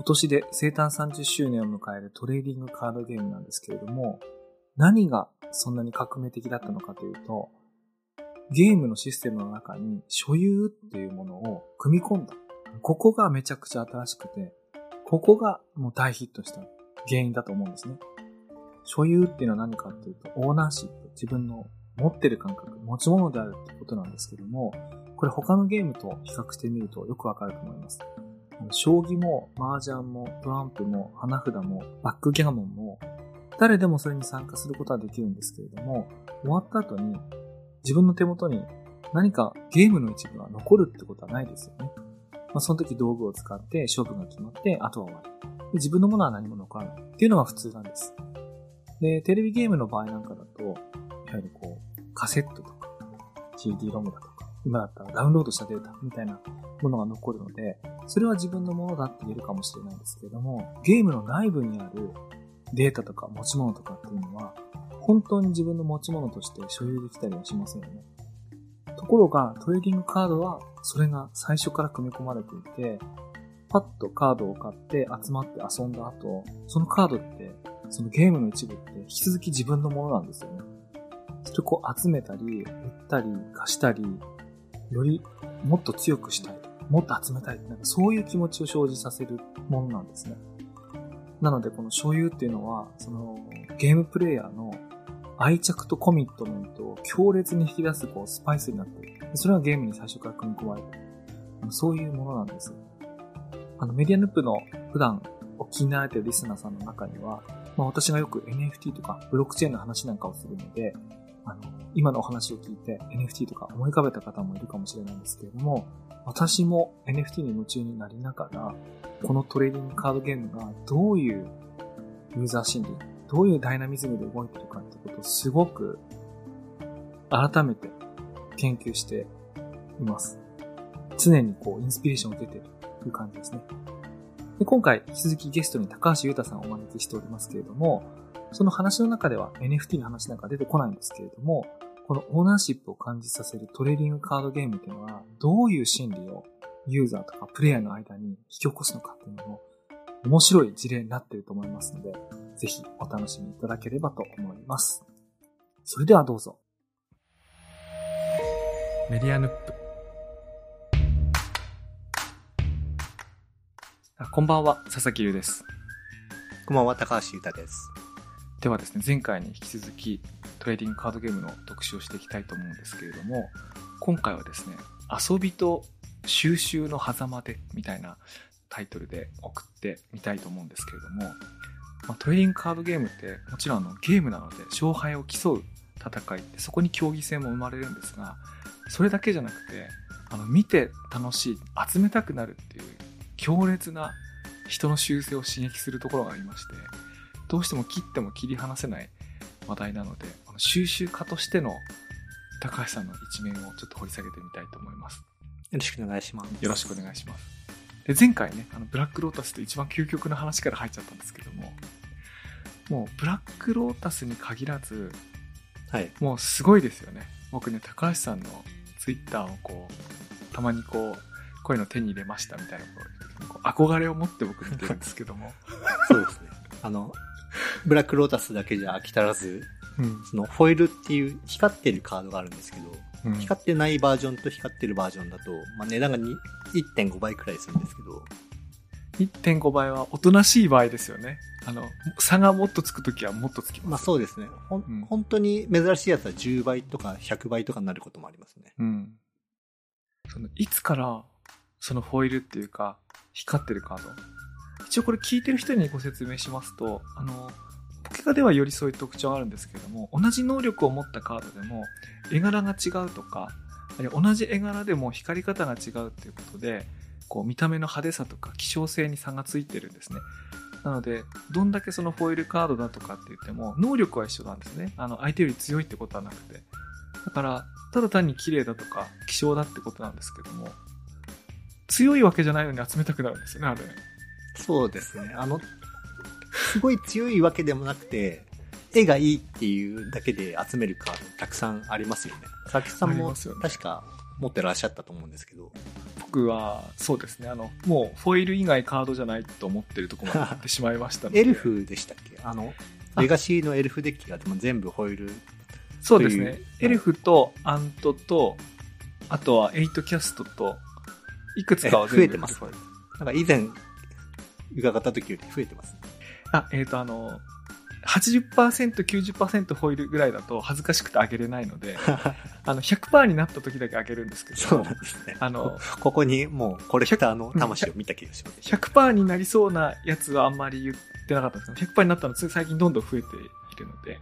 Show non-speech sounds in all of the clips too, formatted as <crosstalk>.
今年で生誕30周年を迎えるトレーディングカードゲームなんですけれども、何がそんなに革命的だったのかというと、ゲームのシステムの中に所有っていうものを組み込んだ。ここがめちゃくちゃ新しくて、ここがもう大ヒットした原因だと思うんですね。所有っていうのは何かっていうと、オーナーシップ、自分の持ってる感覚、持ち物であるってことなんですけども、これ他のゲームと比較してみるとよくわかると思います。将棋も、麻雀も、トランプも、花札も、バックギャモンも、誰でもそれに参加することはできるんですけれども、終わった後に自分の手元に何かゲームの一部が残るってことはないですよね。まあ、その時道具を使って勝負が決まって、あとは終わり。で自分のものは何も残らないっていうのが普通なんです。で、テレビゲームの場合なんかだと、やはりこう、カセットとか、CD ロムだとか、今だったらダウンロードしたデータみたいなものが残るので、それは自分のものだって言えるかもしれないですけれども、ゲームの内部にあるデータとか持ち物とかっていうのは、本当に自分の持ち物として所有できたりはしませんよね。ところが、トレーディングカードは、それが最初から組み込まれていて、パッとカードを買って集まって遊んだ後、そのカードって、そのゲームの一部って引き続き自分のものなんですよね。それをこう集めたり、売ったり、貸したり、よりもっと強くしたい、もっと集めたい、なんかそういう気持ちを生じさせるものなんですね。なのでこの所有っていうのは、そのゲームプレイヤーの愛着とコミットメントを強烈に引き出すこうスパイスになっている。それはゲームに最初から組み込まれてる。そういうものなんです。あの、メディアヌップの普段お気になられてるリスナーさんの中には、まあ、私がよく NFT とかブロックチェーンの話なんかをするので、あの、今のお話を聞いて NFT とか思い浮かべた方もいるかもしれないんですけれども、私も NFT に夢中になりながら、このトレーディングカードゲームがどういうユーザー心理、どういうダイナミズムで動いてるかってことをすごく改めて研究しています。常にこうインスピレーションを出てるという感じですね。で今回、引き続きゲストに高橋優太さんをお招きしておりますけれども、その話の中では NFT の話なんか出てこないんですけれども、このオーナーシップを感じさせるトレーディングカードゲームっていうのは、どういう心理をユーザーとかプレイヤーの間に引き起こすのかっていうのも、面白い事例になっていると思いますので、ぜひお楽しみいただければと思います。それではどうぞ。メディアヌップ。こんばんは、佐々木優です。こんばんは、高橋優太です。ではですね、前回に引き続きトレーディングカードゲームの特集をしていきたいと思うんですけれども、今回はですね、遊びと収集の狭間でみたいなタイトルで送ってみたいと思うんですけれども、まあ、トレーディングカードゲームってもちろんあのゲームなので勝敗を競う戦いってそこに競技性も生まれるんですが、それだけじゃなくて、あの見て楽しい、集めたくなるっていう強烈な人の習性を刺激するところがありまして、どうしても切っても切り離せない話題なので、収集家としての高橋さんの一面をちょっと掘り下げてみたいと思います。よろしくお願いします。よろしくお願いします。で、前回ね、あの、ブラックロータスって一番究極の話から入っちゃったんですけども、もう、ブラックロータスに限らず、はい。もうすごいですよね。僕ね、高橋さんのツイッターをこう、たまにこう、こういうの手に入れましたみたいなこう憧れを持って僕見てるんですけども。<laughs> そうですね。あの、ブラックロータスだけじゃ飽き足らず、うん、そのフォイルっていう光ってるカードがあるんですけど、うん、光ってないバージョンと光ってるバージョンだと、まあ、値段が1.5倍くらいするんですけど、1.5倍はおとなしい場合ですよね。あの、差がもっとつくときはもっとつきます。まあそうですね。ほ、うん、本当に珍しいやつは10倍とか100倍とかになることもありますね。うん。その、いつから、そのフォイルっていうか、光ってるカード？一応これ聞いてる人にご説明しますと、あの、ポケカではよりそういう特徴があるんですけれども、同じ能力を持ったカードでも、絵柄が違うとか、同じ絵柄でも光り方が違うっていうことで、こう見た目の派手さとか希少性に差がついてるんですね。なので、どんだけそのフォイルカードだとかって言っても、能力は一緒なんですね。あの、相手より強いってことはなくて。だから、ただ単に綺麗だとか、希少だってことなんですけども、強いわけじゃないのに集めたくなるんですよね、あれ。そうですね。あの、すごい強いわけでもなくて、絵がいいっていうだけで集めるカードたくさんありますよね。佐々木さんも確か持ってらっしゃったと思うんですけど。僕は、そうですね、あの、もうフォイル以外カードじゃないと思ってるところまで行ってしまいましたので。エルフでしたっけ？あの、レガシーのエルフデッキがでも全部フォイル。そうですね。エルフとアントと、あとはエイトキャストと、いくつかは増えてます。なんか以前伺った時より増えてます、あ、えっ、ー、とあの、80%、90%ホイールぐらいだと恥ずかしくてあげれないので、<laughs> あの、100%になった時だけあげるんですけど。そうなんですね。あの、ここにもうコレクターの魂を見た気がします。100%になりそうなやつはあんまり言ってなかったんですけど、100%になったの最近どんどん増えているので、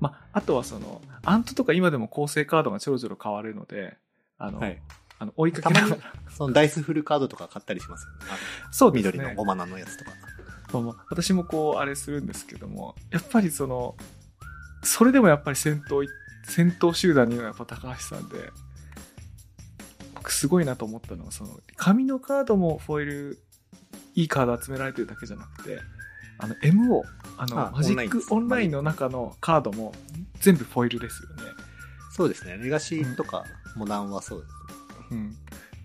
まあ、あとはその、アントとか今でも構成カードがちょろちょろ変わるので、あの、はい、あの追いかけながら。そのダイスフルカードとか買ったりしますよね。そうですね。緑のゴマナのやつとか。私もこう、あれするんですけども、やっぱりその、それでもやっぱり戦闘、戦闘集団にはやっぱ高橋さんで、僕すごいなと思ったのは、その、紙のカードもフォイル、いいカード集められてるだけじゃなくて、あの、MO、あの、あマジックオンラインの中のカードも全部フォイルですよね。そうですね。レガシーとかモダンはそうですね。うん。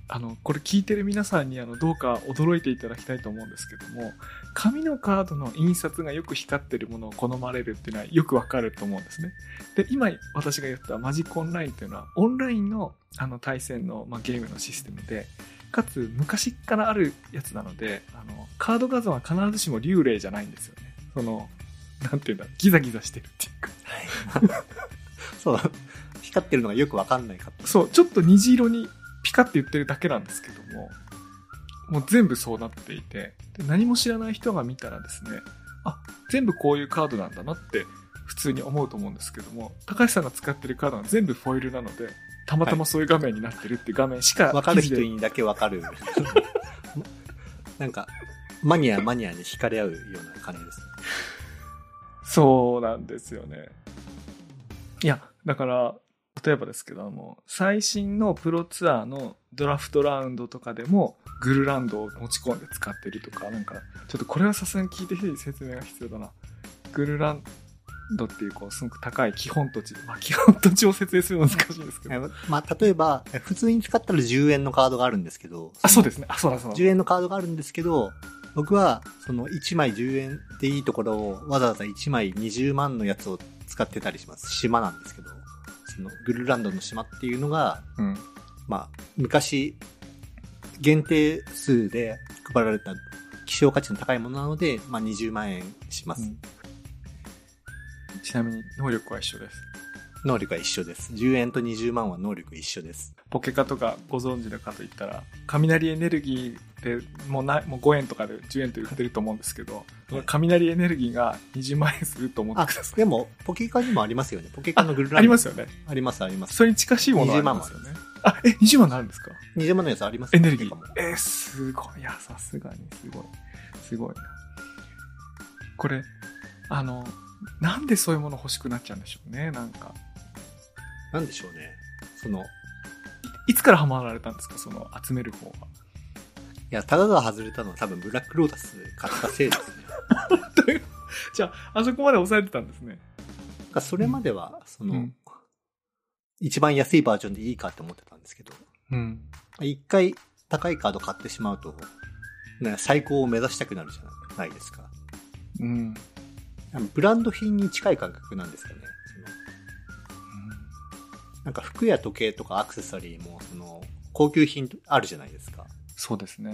あの、これ聞いてる皆さんにあの、どうか驚いていただきたいと思うんですけども、紙のカードの印刷がよく光ってるものを好まれるっていうのはよくわかると思うんですね。で、今私が言ったマジックオンラインっていうのは、オンラインのあの対戦の、まあ、ゲームのシステムで、かつ昔からあるやつなので、あの、カード画像は必ずしも幽霊じゃないんですよね。その、なんていうんだ、ギザギザしてるっていうか。はい。<laughs> そう。光ってるのがよくわかんないかそう、ちょっと虹色にピカって言ってるだけなんですけども、もう全部そうなっていて、で何も知らない人が見たらですね、あ、全部こういうカードなんだなって普通に思うと思うんですけども、高橋さんが使ってるカードが全部フォイルなので、たまたまそういう画面になってるっていう画面しか、わ、かる人にだけわかる。なんか、マニアマニアに惹かれ合うような感じですね。そうなんですよね。いや、だから、例えばですけども、最新のプロツアーのドラフトラウンドとかでも、グルランドを持ち込んで使ってるとか、なんか、ちょっとこれはさすがに聞いてほしい説明が必要だな。グルランドっていう、こう、すごく高い基本土地。まあ、基本土地を説明するの難しいですけど。まあ、例えば、普通に使ったら10円のカードがあるんですけど。あ、そうですね。あ、そうだそうだ。10円のカードがあるんですけど、僕は、その1枚10円でいいところを、わざわざ1枚20万のやつを使ってたりします。島なんですけど。そのグルランドの島っていうのが、うん、まあ、昔、限定数で配られた希少価値の高いものなので、まあ、20万円します、うん、ちなみに能力は一緒です。能力は一緒です。10円と20万は能力一緒です。ポケカとかご存知のかといったら、雷エネルギーでもうなもう5円とかで10円って売ってると思うんですけど、はい、雷エネルギーが20万円すると思ってください。でも、ポケカにもありますよね。ポケカのグルランありますよね。あります、あります。それに近しいものありますよね。あ、え、20万なるんですか ?20 万のやつありますエネルギー。えー、すごい。いや、さすがにすごい。すごいな。これ、あの、なんでそういうもの欲しくなっちゃうんでしょうね、なんか。なんでしょうね。その、いつからハマられたんですか？その集める方は。いや、ただが外れたのは多分ブラックロータス買ったせいですね。<laughs> じゃあ、あそこまで抑えてたんですね。それまでは、その、うん、一番安いバージョンでいいかって思ってたんですけど、うん。一回高いカード買ってしまうと、ね、最高を目指したくなるじゃないですか。うん。ブランド品に近い感覚なんですかね。なんか服や時計とかアクセサリーも、その、高級品あるじゃないですか。そうですね。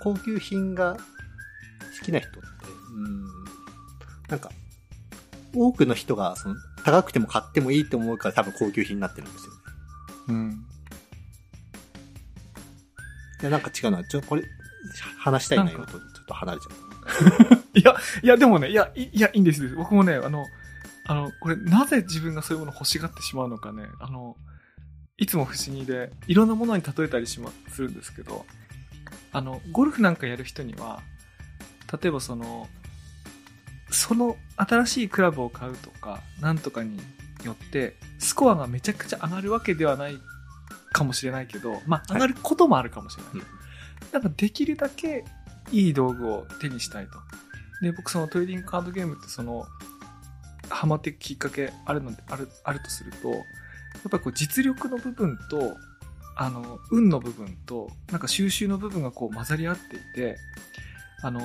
高級品が好きな人って、うん、なんか、多くの人が、その、高くても買ってもいいって思うから多分高級品になってるんですよね。うん。いや、なんか違うな。ちょ、これ、話したい内容とちょっと離れちゃう。<laughs> いや、いや、でもね、いや、いや、いいんです。僕もね、あの、あの、これなぜ自分がそういうものを欲しがってしまうのかね、あの、いつも不思議で、いろんなものに例えたりしまするんですけど、あの、ゴルフなんかやる人には、例えばその、その新しいクラブを買うとか、なんとかによって、スコアがめちゃくちゃ上がるわけではないかもしれないけど、まあ、上がることもあるかもしれない。はい、なんかできるだけいい道具を手にしたいと。で、僕そのトレーディングカードゲームってその、ハマっていくきっかけあるので、ある、あるとすると、やっぱりこう実力の部分と、あの、運の部分と、なんか収集の部分がこう混ざり合っていて、あの、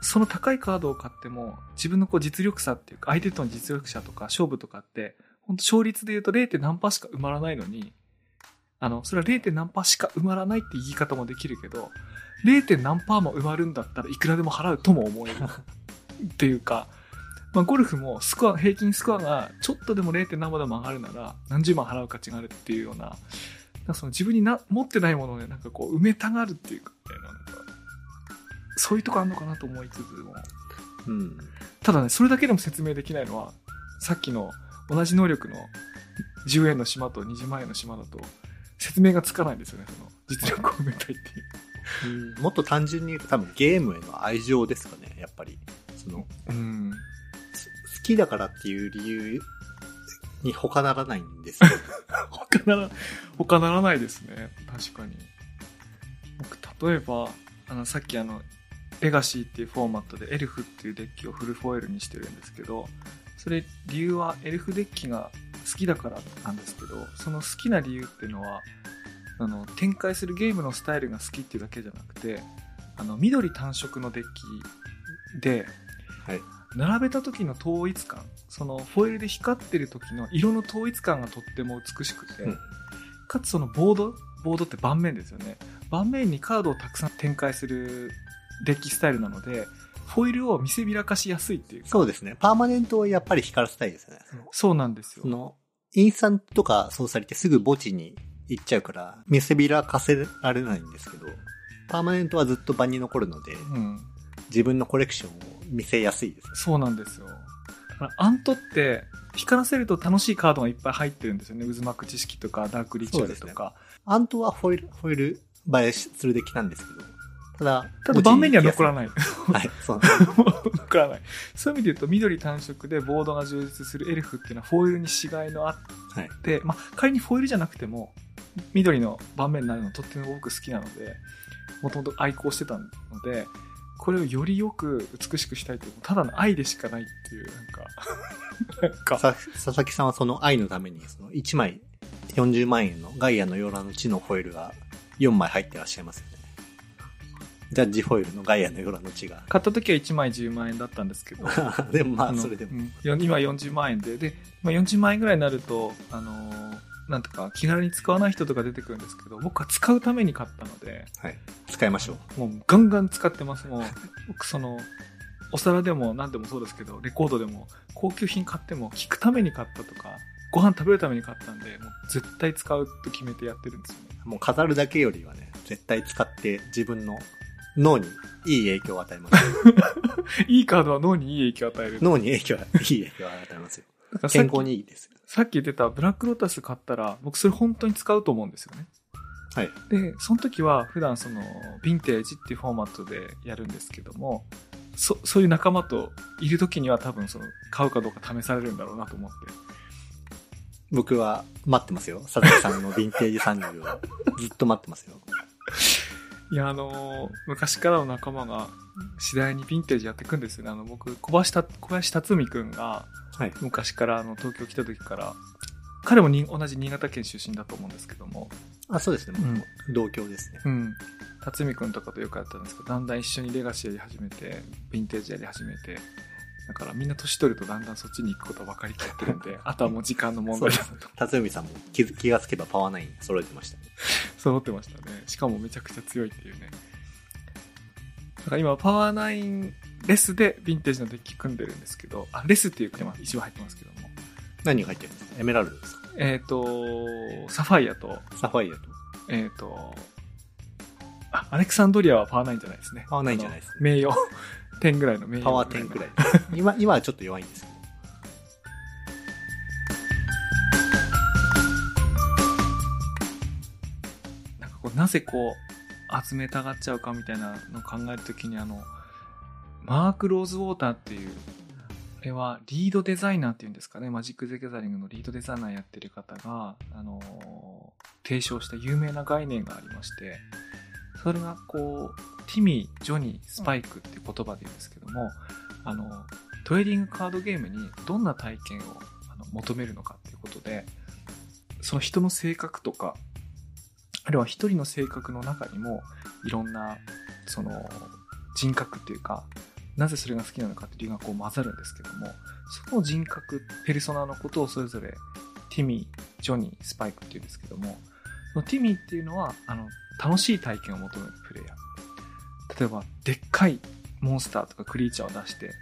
その高いカードを買っても、自分のこう実力差っていうか、相手との実力差とか勝負とかって、本当勝率で言うと 0. 何パーしか埋まらないのに、あの、それは 0. 何パーしか埋まらないって言い方もできるけど、0. 何パーも埋まるんだったらいくらでも払うとも思えるっていうか、まあ、ゴルフもスコア、平均スコアがちょっとでも 0. 何もでも上がるなら何十万払う価値があるっていうような、なその自分にな持ってないものをね、なんかこう埋めたがるっていうか、なんかそういうとこあるのかなと思いつつも、うん、ただね、それだけでも説明できないのは、さっきの同じ能力の10円の島と20万円の島だと説明がつかないんですよね、その実力を埋めたいっていう。うん、もっと単純に言うと多分ゲームへの愛情ですかね、やっぱり。その、うん、好きだからっていう理由に他ならないんですよ。<laughs> 他なら、他ならないですね。確かに。僕、例えば、あの、さっきあの、レガシーっていうフォーマットでエルフっていうデッキをフルフォイルにしてるんですけど、それ理由はエルフデッキが好きだからなんですけど、その好きな理由っていうのは、あの、展開するゲームのスタイルが好きっていうだけじゃなくて、あの、緑単色のデッキで、はい、並べた時の統一感、そのフォイルで光ってる時の色の統一感がとっても美しくて、うん、かつそのボード、ボードって盤面ですよね。盤面にカードをたくさん展開するデッキスタイルなので、フォイルを見せびらかしやすいっていう。そうですね。パーマネントをやっぱり光らせたいですね。そうなんですよ。その、インスタントとか操作ってすぐ墓地に行っちゃうから、見せびらかせられないんですけど、パーマネントはずっと場に残るので、うん、自分のコレクションを見せやすいです。そうなんですよ。アントって、光らせると楽しいカードがいっぱい入ってるんですよね。渦巻く知識とか、ダークリチュアルとか。ね、アントはフォイル、フォイル映えするできなんですけど、ただ、ただ盤面には残らない。はい、そう残らない。<laughs> そういう意味で言うと、緑単色でボードが充実するエルフっていうのはフォイルに死骸のあって、はい、まあ、仮にフォイルじゃなくても、緑の盤面になるのとっても僕好きなので、もともと愛好してたので、これをよりよく美しくしたいという、ただの愛でしかないっていう、なんか <laughs> か。佐々木さんはその愛のために、その1枚40万円のガイアの洋ラの地のフォイルが4枚入ってらっしゃいますよね。ジャッジフォイルのガイアの夜の血が。買った時は1枚10万円だったんですけど。<laughs> でもまあ、それでも、うん。今40万円で。で、まあ、40万円ぐらいになると、あのー、なんとか気軽に使わない人とか出てくるんですけど、僕は使うために買ったので。はい。使いましょう。もうガンガン使ってます。もう、僕その、お皿でも何でもそうですけど、レコードでも、高級品買っても聞くために買ったとか、ご飯食べるために買ったんで、もう絶対使うと決めてやってるんですよね。もう飾るだけよりはね、絶対使って自分の脳にいい影響を与えます。<laughs> いいカードは脳にいい影響を与える。脳に影響、いい影響を与えますよ。健康にいいです。さっき言ってたブラックロータス買ったら、僕それ本当に使うと思うんですよね。はい。で、その時は普段その、ヴィンテージっていうフォーマットでやるんですけども、そ、そういう仲間といる時には多分その、買うかどうか試されるんだろうなと思って。僕は待ってますよ。佐々木さんのヴィンテージ産業を <laughs> ずっと待ってますよ。いや、あのー、昔からの仲間が次第にヴィンテージやっていくんですよね。あの、僕、小林た、小林辰巳くんが、昔からあの東京来た時から、彼もに同じ新潟県出身だと思うんですけども。あ、そうですね。うん、同郷ですね。うん。辰巳くんとかとよくやったんですけど、だんだん一緒にレガシーやり始めて、ヴィンテージやり始めて、だからみんな年取るとだんだんそっちに行くことは分かりきってるんで、<laughs> あとはもう時間の問題だと。辰巳さんも気気がつけばパワーナイン揃えてました、ね。揃ってましたね。しかもめちゃくちゃ強いっていうね。だから今、パワーナインレスでヴィンテージのデッキ組んでるんですけど、あ、レスっていうテーマ一応入ってますけども。何が入ってるんですかエメラルドですか？えっ、ー、と、サファイアと、サファイアと、えっ、ー、と、あ、アレクサンドリアはパワーナインじゃないですね。パワーナインじゃないです、ね。名誉。<laughs> 10ぐらいの名誉。パワー10ぐらい。今、今はちょっと弱いんですけど。なんかこう、なぜこう、集めたがっちゃうかみたいなのを考えるときにあの、マーク・ローズウォーターっていう、あれはリードデザイナーっていうんですかね、マジック・ゼ・ギャザリングのリードデザイナーやってる方が、あのー、提唱した有名な概念がありまして、それがこう、ティミー、ジョニー、スパイクっていう言葉で言うんですけども、あの、トレーディングカードゲームにどんな体験をあの求めるのかっていうことで、その人の性格とか、あるいは一人の性格の中にも、いろんな、その、人格っていうか、なぜそれが好きなのかっていう理由がこう混ざるんですけども、その人格、ペルソナのことをそれぞれ、ティミー、ジョニー、スパイクっていうんですけども、そのティミーっていうのは、あの、楽しい体験を求めるプレイヤー。例えば、でっかいモンスターとかクリーチャーを出して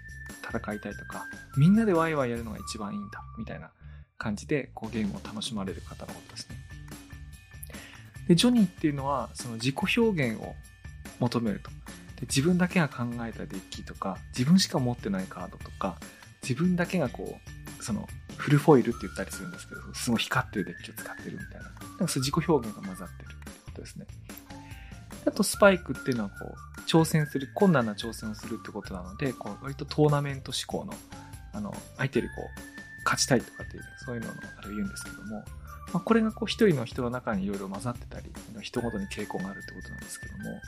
戦いたいとか、みんなでワイワイやるのが一番いいんだ、みたいな感じで、こうゲームを楽しまれる方のことですね。で、ジョニーっていうのは、その自己表現を求めると。で自分だけが考えたデッキとか、自分しか持ってないカードとか、自分だけがこう、その、フルフォイルって言ったりするんですけど、すごい光ってるデッキを使ってるみたいな。なんかそう自己表現が混ざってるってことですね。あと、スパイクっていうのはこう、挑戦する、困難な挑戦をするってことなので、こう、割とトーナメント志向の、あの、相手よりこう、勝ちたいとかっていう、そういうのをあれ言うんですけども、まあ、これがこう一人の人の中にいろいろ混ざってたり、人ごとに傾向があるってことなんですけども、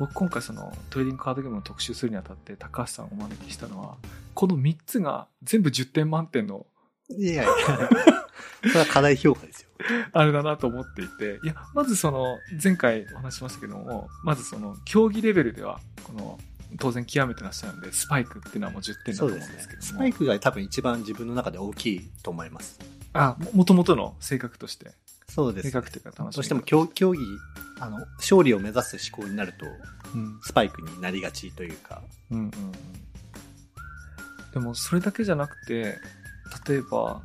僕今回そのトレーディングカードゲームの特集するにあたって高橋さんをお招きしたのは、この3つが全部10点満点の。いやいや、<laughs> それは課題評価ですよ。あれだなと思っていて、いや、まずその、前回お話ししましたけども、まずその、競技レベルでは、この、当然極めてらっしゃるんで、スパイクっていうのはもう10点だと思うんですけども、ね、スパイクが多分一番自分の中で大きいと思います。あ、もともとの性格として。そうです、ね。性格というか楽しみ。どうしても競競技、あの、勝利を目指す思考になると、うん、スパイクになりがちというか。うんうんうん。でも、それだけじゃなくて、例えば、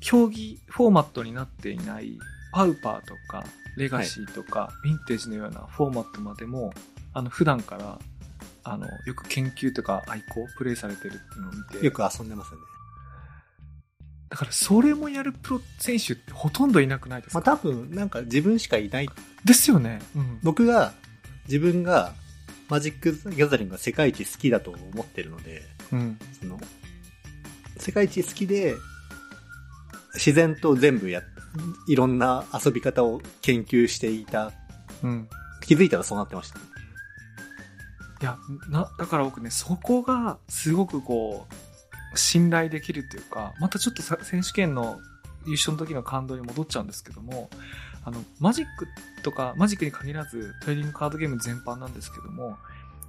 競技フォーマットになっていないパウパーとか、レガシーとか、はい、ヴィンテージのようなフォーマットまでも、あの、普段から、あの、よく研究とか愛好、プレイされてるっていうのを見て。よく遊んでますよね。だからそれもやるプロ選手ってほとんどいなくないですか？まあ多分なんか自分しかいない。ですよね。うん、僕が、自分がマジック・ギャザリングが世界一好きだと思ってるので、うん、その、世界一好きで、自然と全部や、いろんな遊び方を研究していた。うん。気づいたらそうなってました、ね。いや、な、だから僕ね、そこがすごくこう、信頼できるっていうか、またちょっと選手権の優勝の時の感動に戻っちゃうんですけども、あの、マジックとか、マジックに限らず、トレーディングカードゲーム全般なんですけども、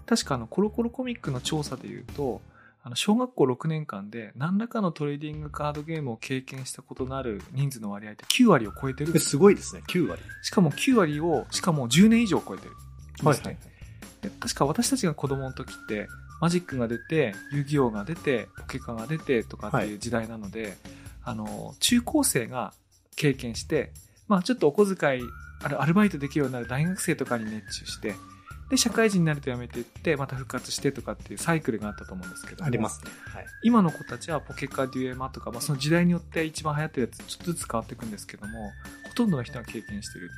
確かあの、コロコロコミックの調査で言うと、あの、小学校6年間で何らかのトレーディングカードゲームを経験したことのある人数の割合って9割を超えてるすごいですね、9割。しかも9割を、しかも10年以上超えてる、はいはい。確か私たちが子供の時って、マジックが出て、遊戯王が出て、ポケカが出てとかっていう時代なので、はい、あの、中高生が経験して、まあちょっとお小遣い、アルバイトできるようになる大学生とかに熱中して、で、社会人になると辞めていって、また復活してとかっていうサイクルがあったと思うんですけどありますね。はい。今の子たちはポケカ、デュエマとか、まあその時代によって一番流行ってるやつちょっとずつ変わっていくんですけども、ほとんどの人が経験してる。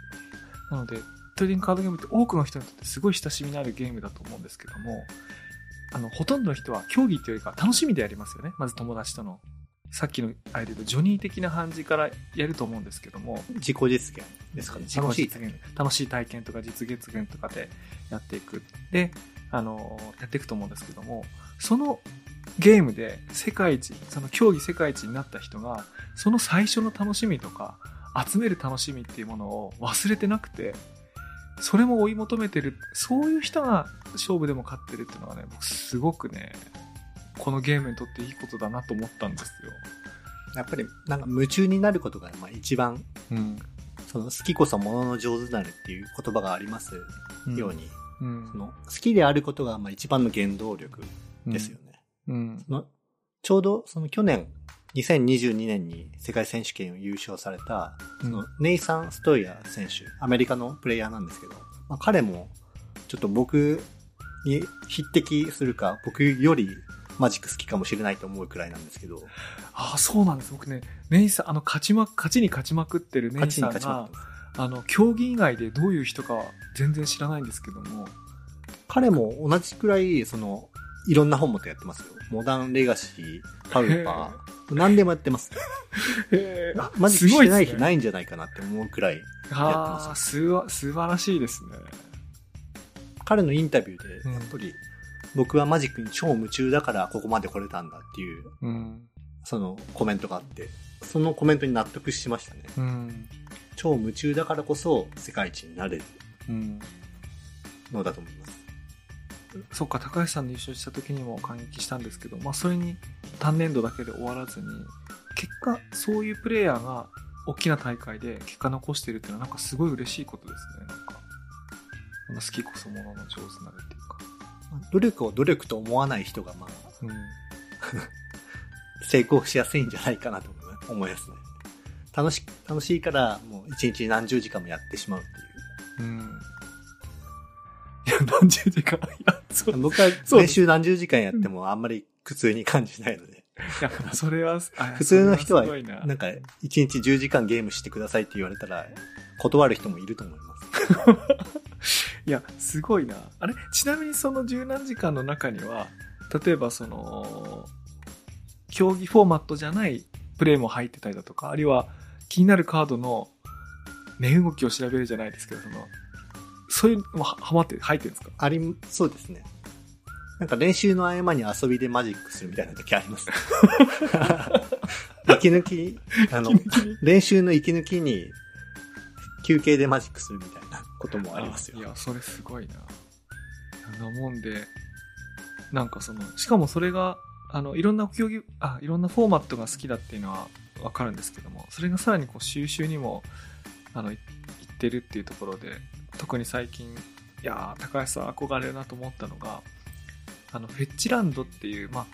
なので、トレーディングカードゲームって多くの人にとってすごい親しみのあるゲームだと思うんですけども、あの、ほとんどの人は競技っていうよりか楽しみでやりますよね。まず友達との。さっきのあれでジョニー的な感じからやると思うんですけども。自己実現ですかね。自己実現。楽しい体験とか実現とかでやっていく。で、あの、やっていくと思うんですけども、そのゲームで世界一、その競技世界一になった人が、その最初の楽しみとか、集める楽しみっていうものを忘れてなくて、それも追い求めてる、そういう人が勝負でも勝ってるっていうのはね、僕すごくね、このゲームにとっていいことだなと思ったんですよ。やっぱり、なんか夢中になることが、まあ一番、うん、その好きこそものの上手なるっていう言葉がありますように、うん、その好きであることがまあ一番の原動力ですよね。うん、そのちょうどその去年、2022年に世界選手権を優勝された、そのネイサン・ストイヤ選手、アメリカのプレイヤーなんですけど、まあ、彼もちょっと僕に匹敵するか、僕よりマジック好きかもしれないと思うくらいなんですけど。ああ、そうなんです。僕ね、ネイさん、あの、勝ちま、勝ちに勝ちまくってるネイさんが、あの、競技以外でどういう人かは全然知らないんですけども。彼も同じくらい、その、いろんな本もとやってますよ。モダンレガシー、パウパー、何でもやってます。へマジックしてない日ないんじゃないかなって思うくらいやってます。ああ、す素晴らしいですね。彼のインタビューで、やっぱり、僕はマジックに超夢中だからここまで来れたんだっていう、うん、そのコメントがあって、そのコメントに納得しましたね。うん、超夢中だからこそ世界一になれるのだと思います。うん、そっか、高橋さんで優勝した時にも感激したんですけど、まあそれに単年度だけで終わらずに、結果、そういうプレイヤーが大きな大会で結果残してるっていうのはなんかすごい嬉しいことですね、なんか。好きこそものの上手になるっていうか。努力を努力と思わない人が、まあ、うん、<laughs> 成功しやすいんじゃないかなと思いますね。楽し、楽しいから、もう一日何十時間もやってしまうっていう。うん。いや、何十時間いや、そう。僕は練習何十時間やってもあんまり苦痛に感じないので。いや、それは、普通の人は、なんか、一日10時間ゲームしてくださいって言われたら、断る人もいると思います。<laughs> いや、すごいな。あれ？ちなみにその十何時間の中には、例えばその、競技フォーマットじゃないプレイも入ってたりだとか、あるいは気になるカードの値動きを調べるじゃないですけど、その、そういうのもはまって、入ってるんですか？あり、そうですね。なんか練習の合間に遊びでマジックするみたいな時あります。息抜き、あの、練習の息抜きに休憩でマジックするみたいなこともありますよ。いや、それすごいな。なもんで、なんかその、しかもそれが、あの、いろんな競技、あ、いろんなフォーマットが好きだっていうのはわかるんですけども、それがさらにこう収集にも、あの、いってるっていうところで、特に最近、いやー、高橋さん憧れるなと思ったのが、あの、フェッチランドっていう、まあ、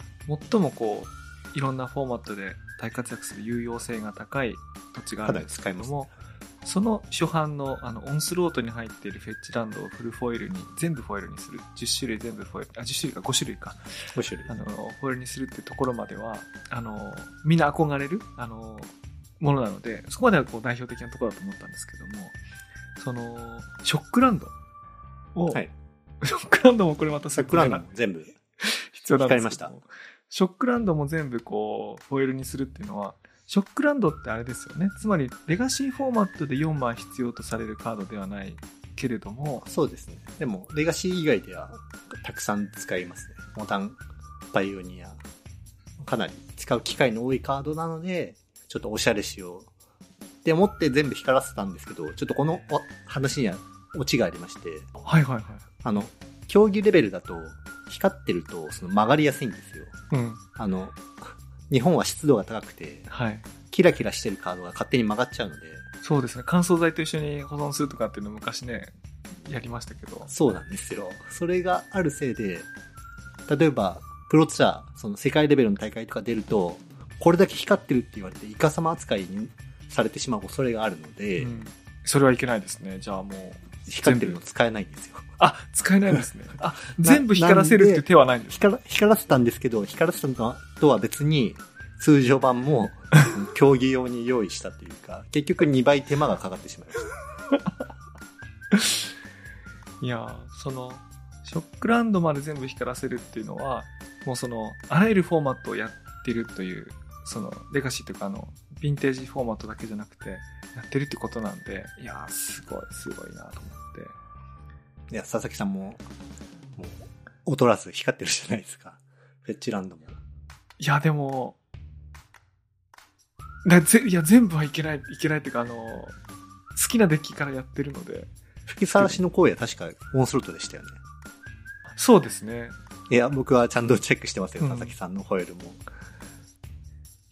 最もこう、いろんなフォーマットで大活躍する有用性が高い土地があるんですけども、その初版のあのオンスロートに入っているフェッチランドをフルフォイルに、全部フォイルにする。10種類全部フォイル、あ、10種類か5種類か。5種類。あの、フォイルにするっていうところまでは、あの、みんな憧れる、あの、ものなので、そこまではこう代表的なところだと思ったんですけども、その、ショックランドを、はい、<laughs> ショックランドもこれまたショックランドも全部 <laughs> 必要なんですけどました。ショックランドも全部こう、フォイルにするっていうのは、ショックランドってあれですよね。つまり、レガシーフォーマットで4枚必要とされるカードではないけれども。そうですね。でも、レガシー以外ではたくさん使いますね。モダン、バイオニア。かなり使う機会の多いカードなので、ちょっとおしゃれしよう。って思って全部光らせたんですけど、ちょっとこの話にはオチがありまして。はいはいはい。あの、競技レベルだと、光ってると、その曲がりやすいんですよ。うん。あの、日本は湿度が高くて、はい。キラキラしてるカードが勝手に曲がっちゃうので。そうですね。乾燥剤と一緒に保存するとかっていうの昔ね、やりましたけど。そうなんですよ。それがあるせいで、例えば、プロツアー、その世界レベルの大会とか出ると、これだけ光ってるって言われて、イカ様扱いにされてしまう恐れがあるので、うん、それはいけないですね。じゃあもう。光ってるの使えないんですよ。あ、使えないですね。<laughs> あ、全部光らせるって手はないんです光ら光らせたんですけど、光らせたのとは別に、通常版も <laughs> 競技用に用意したというか、結局2倍手間がかかってしまいました。<laughs> いやその、ショックランドまで全部光らせるっていうのは、もうその、あらゆるフォーマットをやってるという、その、レガシーというかあの、ヴィンテージフォーマットだけじゃなくて、やってるってことなんで、いやすごい、すごいなと思って。いや、佐々木さんも、もう、劣らず光ってるじゃないですか。フェッチランドも。いや、でも、だぜいや、全部はいけない、いけないっていうか、あの、好きなデッキからやってるので。吹きさらしの声は確かオンスロットでしたよね。そうですね。いや、僕はちゃんとチェックしてますよ、うん、佐々木さんのホイールも。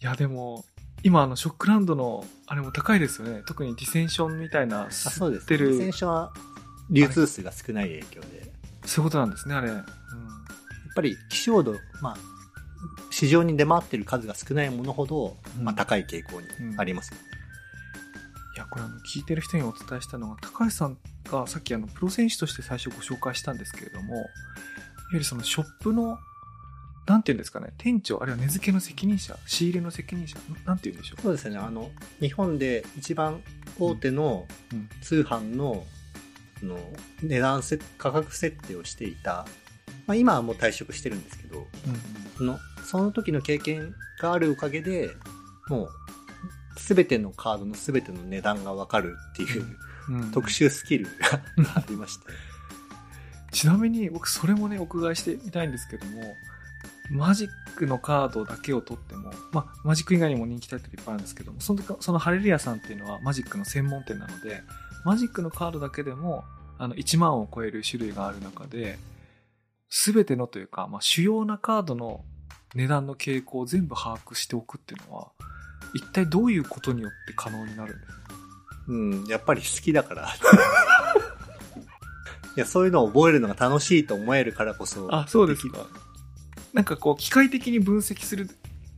いや、でも、今、あの、ショックランドの、あれも高いですよね。特にディセンションみたいな、そうです、ね。ディセンションは流通数が少ない影響で。そういうことなんですね、あれ。うん、やっぱり、希少度、まあ、市場に出回ってる数が少ないものほど、うん、まあ、高い傾向にあります、ねいや、これあの、聞いてる人にお伝えしたのが、高橋さんがさっきあの、プロ選手として最初ご紹介したんですけれども、いわゆるそのショップの、なんていうんですかね、店長、あるいは値付けの責任者、仕入れの責任者、なんていうんでしょう？そうですね、あの、日本で一番大手の通販の、うん、の値段せ、価格設定をしていた、まあ、今はもう退職してるんですけど、うん、のその時の経験があるおかげで、もう、すべてのカードのすべての値段がわかるっていう、うん、特殊スキルが <laughs> ありまして。ちなみに僕それもね、お伺いしてみたいんですけども、マジックのカードだけを取っても、まあ、マジック以外にも人気タイトルいっぱいあるんですけども、そのそのハレルヤさんっていうのはマジックの専門店なので、マジックのカードだけでも、あの、1万を超える種類がある中で、すべてのというか、まあ、主要なカードの値段の傾向を全部把握しておくっていうのは、一体どういうことによって可能になるんですか？うん、やっぱり好きだから。<laughs> いや、そういうのを覚えるのが楽しいと思えるからこそ。あ、そうですか。なんかこう、機械的に分析する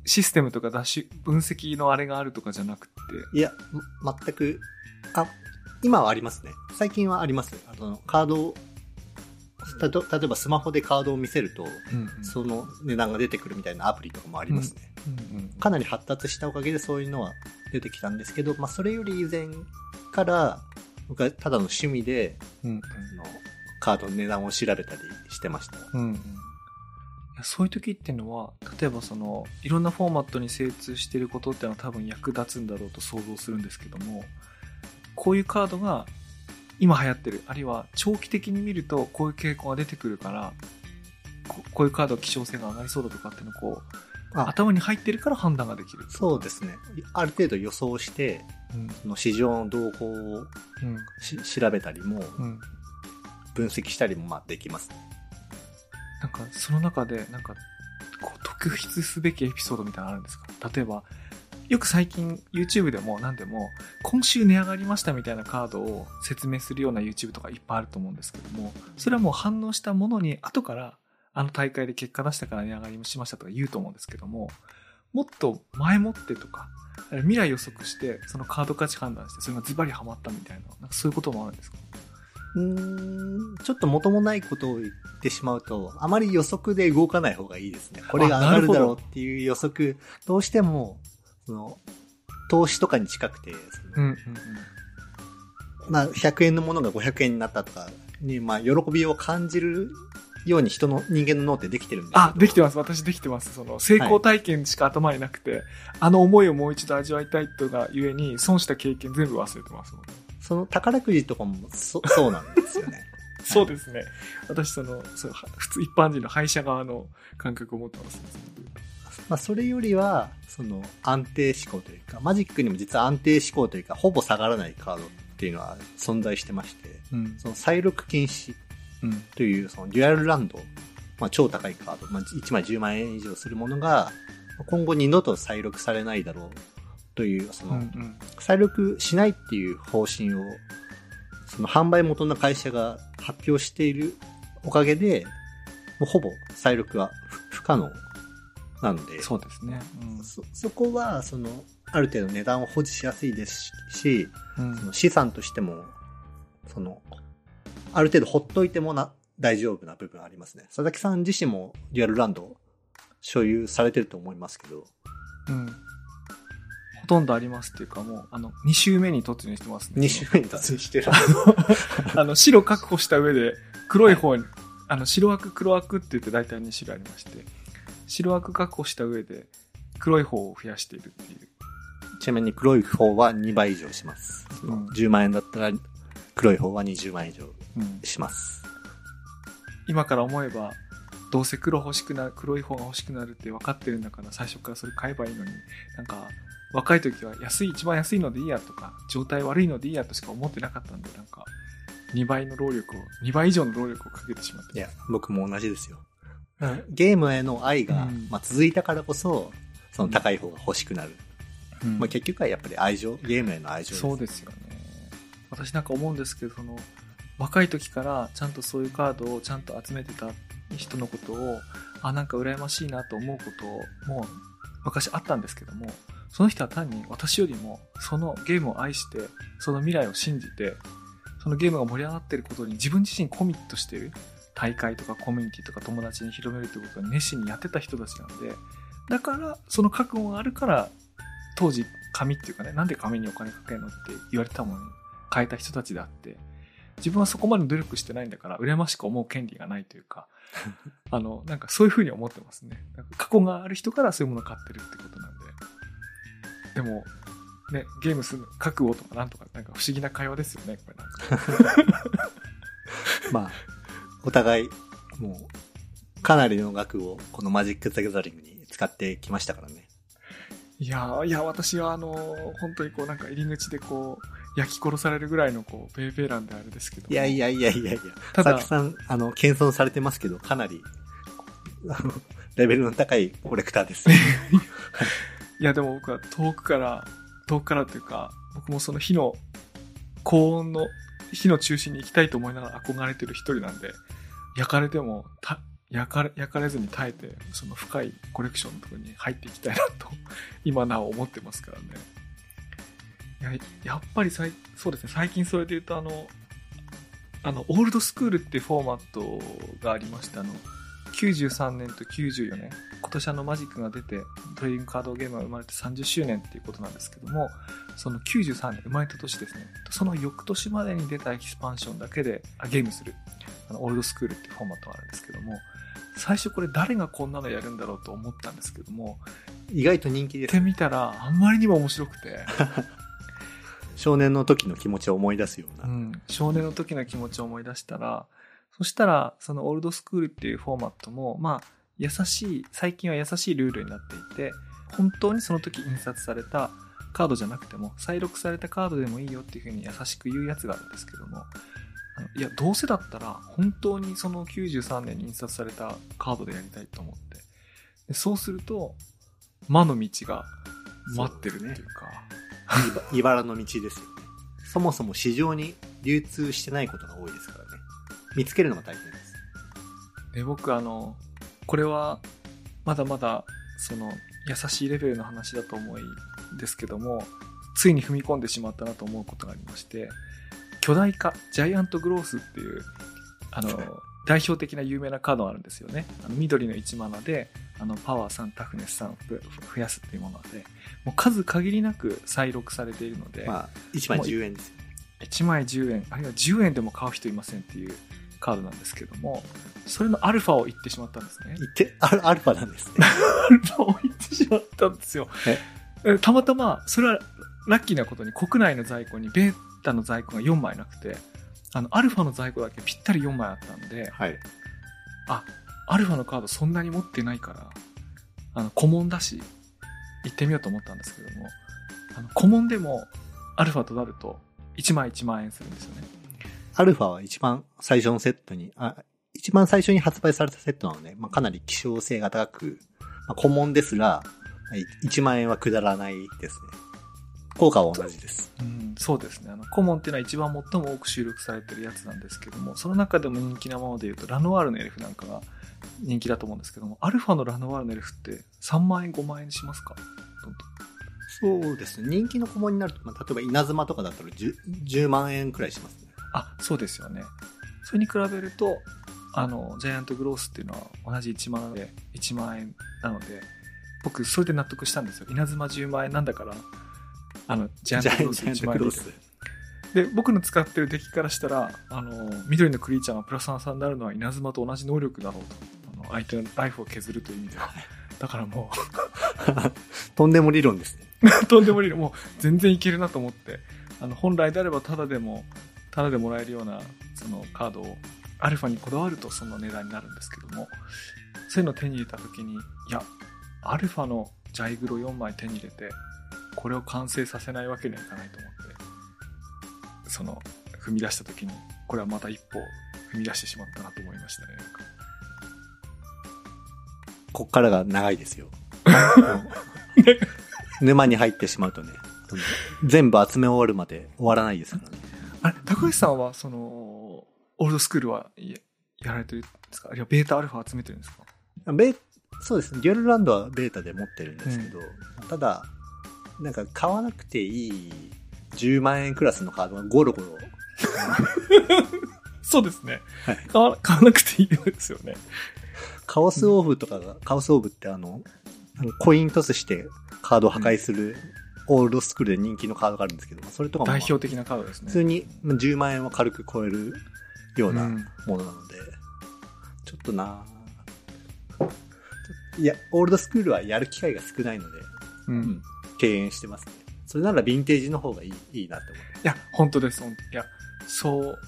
システムとかダッシュ、分析のあれがあるとかじゃなくて。いや、全く、あ、今はありますね。最近はあります。あの、カードたと例えばスマホでカードを見せると、うんうん、その値段が出てくるみたいなアプリとかもありますね、うんうんうん、かなり発達したおかげでそういうのは出てきたんですけど、まあ、それより以前から僕はただの趣味で、うんうん、のカードの値段を調べたりしてました、うんうんそういう時っていうのは、例えばその、いろんなフォーマットに精通していることっていうのは多分役立つんだろうと想像するんですけども、こういうカードが今流行ってる、あるいは長期的に見るとこういう傾向が出てくるからこ、こういうカードは希少性が上がりそうだとかっていうのをこう、頭に入ってるから判断ができる。そうですね。ある程度予想して、うん、その市場の動向を、うん、調べたりも、うん、分析したりもまあできます、ね。なんか、その中で、なんか、こう、特筆すべきエピソードみたいなのあるんですか？例えば、よく最近 YouTube でも何でも今週値上がりましたみたいなカードを説明するような YouTube とかいっぱいあると思うんですけどもそれはもう反応したものに後からあの大会で結果出したから値上がりもしましたとか言うと思うんですけどももっと前もってとか未来予測してそのカード価値判断してそれがズバリハマったみたいななんかそういうこともあるんですか？うーん、ちょっと元もないことを言ってしまうと、あまり予測で動かない方がいいですね。これが上がるだろうっていう予測、どうしてもその、投資とかに近くて、うんうんうん、まあ、100円のものが500円になったとかに、まあ、喜びを感じるように人の、人間の脳ってできてるんですあ、できてます。私できてます。その、成功体験しか頭になくて、はい、あの思いをもう一度味わいたいとがゆえに、損した経験全部忘れてますその宝くじとかもそ、<laughs> そうなんですよね。<laughs> そうですね。私、その、そ普通一般人の敗者側の感覚を持ってます、ね。まあ、それよりは、その、安定思考というか、マジックにも実は安定思考というか、ほぼ下がらないカードっていうのは存在してまして、うん、その、再録禁止という、その、デュアルランド、まあ、超高いカード、まあ、1枚10万円以上するものが、今後二度と再録されないだろうという、その、再録しないっていう方針を、その販売元の会社が発表しているおかげで、もうほぼ再録は不可能なので、そうですね。うん、そ、そこは、その、ある程度値段を保持しやすいですし、うん、その資産としても、その、ある程度ほっといてもな、大丈夫な部分ありますね。佐々木さん自身もリアルランド所有されてると思いますけど。うん。ほとんどありますっていうかもう、あの、2週目に突入してますね。2週目に突入してる。<laughs> あの、白確保した上で、黒い方に、はい、あの、白枠黒枠って言って大体2種類ありまして、白枠確保した上で黒い方を増やしているっていう。ちなみに黒い方は2倍以上します。うん、10万円だったら黒い方は20万円以上します。うん、今から思えば、どうせ黒欲しくなる、黒い方が欲しくなるって分かってるんだから最初からそれ買えばいいのに、なんか、若い時は安い、一番安いのでいいやとか、状態悪いのでいいやとしか思ってなかったんで、なんか、2倍の労力を、2倍以上の労力をかけてしまって。いや、僕も同じですよ。ゲームへの愛が、まあ、続いたからこそ、その高い方が欲しくなる。うん、まあ、結局はやっぱり愛情、ゲームへの愛情そうですよね。私なんか思うんですけど、その、若い時からちゃんとそういうカードをちゃんと集めてた人のことを、あ、なんか羨ましいなと思うことも昔あったんですけども、その人は単に私よりもそのゲームを愛して、その未来を信じて、そのゲームが盛り上がってることに自分自身コミットしてる。大会とかコミュニティとか友達に広めるってことを熱心にやってた人たちなんで、だから、その覚悟があるから、当時、紙っていうかね、なんで紙にお金かけるのって言われたものに変えた人たちであって、自分はそこまで努力してないんだから、羨ましく思う権利がないというか、<laughs> あの、なんかそういうふうに思ってますね。過去がある人からそういうものを買ってるってことなんで。でも、ね、ゲームする覚悟とかなんとか、なんか不思議な会話ですよね、これなんか。<laughs> まあ、お互い、もう、かなりの額をこのマジック・ザ・ギャザリングに使ってきましたからね。いやいや、私はあの、本当にこうなんか入り口でこう、焼き殺されるぐらいのこう、ペーペーなんであれですけど。いやいやいやいやいや。ただ、さん、あの、謙遜されてますけど、かなり、あの、レベルの高いコレクターです。<laughs> いや、でも僕は遠くから、遠くからというか、僕もその火の、高温の火の中心に行きたいと思いながら憧れてる一人なんで、焼かれても、焼かれ、焼かれずに耐えて、その深いコレクションのところに入っていきたいなと、<laughs> 今なお思ってますからね。や、やっぱりさい、そうですね、最近それで言うと、あの、あの、オールドスクールっていうフォーマットがありまして、あの、93年と94年、今年あのマジックが出て、トレーディングカードゲームが生まれて30周年っていうことなんですけども、その93年、生まれた年ですね、その翌年までに出たエキスパンションだけであゲームする、あの、オールドスクールっていうフォーマットがあるんですけども、最初これ誰がこんなのやるんだろうと思ったんですけども、意外と人気です。ってみたら、あんまりにも面白くて、<laughs> 少年の時の気持ちを思い出すような。うん、少年の時の気持ちを思い出したら、そしたら、そのオールドスクールっていうフォーマットも、まあ、優しい、最近は優しいルールになっていて、本当にその時印刷されたカードじゃなくても、再録されたカードでもいいよっていうふうに優しく言うやつがあるんですけども、いや、どうせだったら、本当にその93年に印刷されたカードでやりたいと思って。でそうすると、魔の道が待ってるっていうか。ね、茨の道ですよね。そもそも市場に流通してないことが多いですから。見つけるのが大変です。で、僕あの、これは、まだまだ、その、優しいレベルの話だと思いですけども、ついに踏み込んでしまったなと思うことがありまして、巨大化、ジャイアントグロースっていう、あの、<laughs> 代表的な有名なカードがあるんですよね。あの緑の1マナで、あの、パワー3、タフネス3増やすっていうもので、もう数限りなく再録されているので。まあ、1枚10円ですよ。1枚10円、あるいは10円でも買う人いませんっていうカードなんですけども、それのアルファを言ってしまったんですね。言って、アルファなんですね。アルファを言ってしまったんですよ。たまたま、それはラッキーなことに国内の在庫にベータの在庫が4枚なくて、あの、アルファの在庫だけぴったり4枚あったんで、はい。あ、アルファのカードそんなに持ってないから、あの、古文だし、行ってみようと思ったんですけども、あの、古文でも、アルファとなると、1枚1万円するんですよね。アルファは一番最初のセットに、あ、一番最初に発売されたセットなので、まあ、かなり希少性が高く、まあ、古文ですら、1万円はくだらないですね。効果は同じです。うん、そうですね。あの、コモンっていうのは一番最も多く収録されてるやつなんですけども、その中でも人気なもので言うと、ラノワールのエルフなんかが人気だと思うんですけども、アルファのラノワールのエルフって3万円、5万円しますか？そうですね。人気のコモンになると、まあ、例えば稲妻とかだったら 10, 10万円くらいしますね。あ、そうですよね。それに比べると、あの、ジャイアントグロースっていうのは同じ1万円で1万円なので、僕、それで納得したんですよ。稲妻10万円なんだから、あの、ジャイアントクロス1枚で、僕の使ってるデッキからしたら、あの、緑のクリーチャーがプラス3になるのは稲妻と同じ能力だろうと。あの、相手のライフを削るという意味では。だからもう <laughs> とんでも理論ですね。<laughs> とんでも理論。もう全然いけるなと思って。あの、本来であればただでも、ただでもらえるような、そのカードを、アルファにこだわるとその値段になるんですけども、そういうのを手に入れた時に、いや、アルファのジャイグロ4枚手に入れて、これを完成させないわけにはいかないと思ってその踏み出した時にこれはまた一歩踏み出してしまったなと思いましたね。こっからが長いですよ。<laughs> 沼に入ってしまうとね全部集め終わるまで終わらないですからねあれ高橋さんはそのオールドスクールはやられてるんですか？あるいはベータアルファ集めてるんですか？ベそうですね。デュアルランドはベータで持ってるんですけど、うん、ただ、なんか買わなくていい10万円クラスのカードがゴロゴロ。<laughs> そうですね。はい、買わ買わなくていいですよね。カオスオーブとかが、カオスオーブってあの、あのコイントスしてカードを破壊する、オールドスクールで人気のカードがあるんですけど、それとかも、代表的なカードですね。普通に10万円は軽く超えるようなものなので、うん、ちょっとないや、オールドスクールはやる機会が少ないので、うん。敬遠してますね。それならヴィンテージの方がいいいいなって思って。いや、本当です、本当いや、そう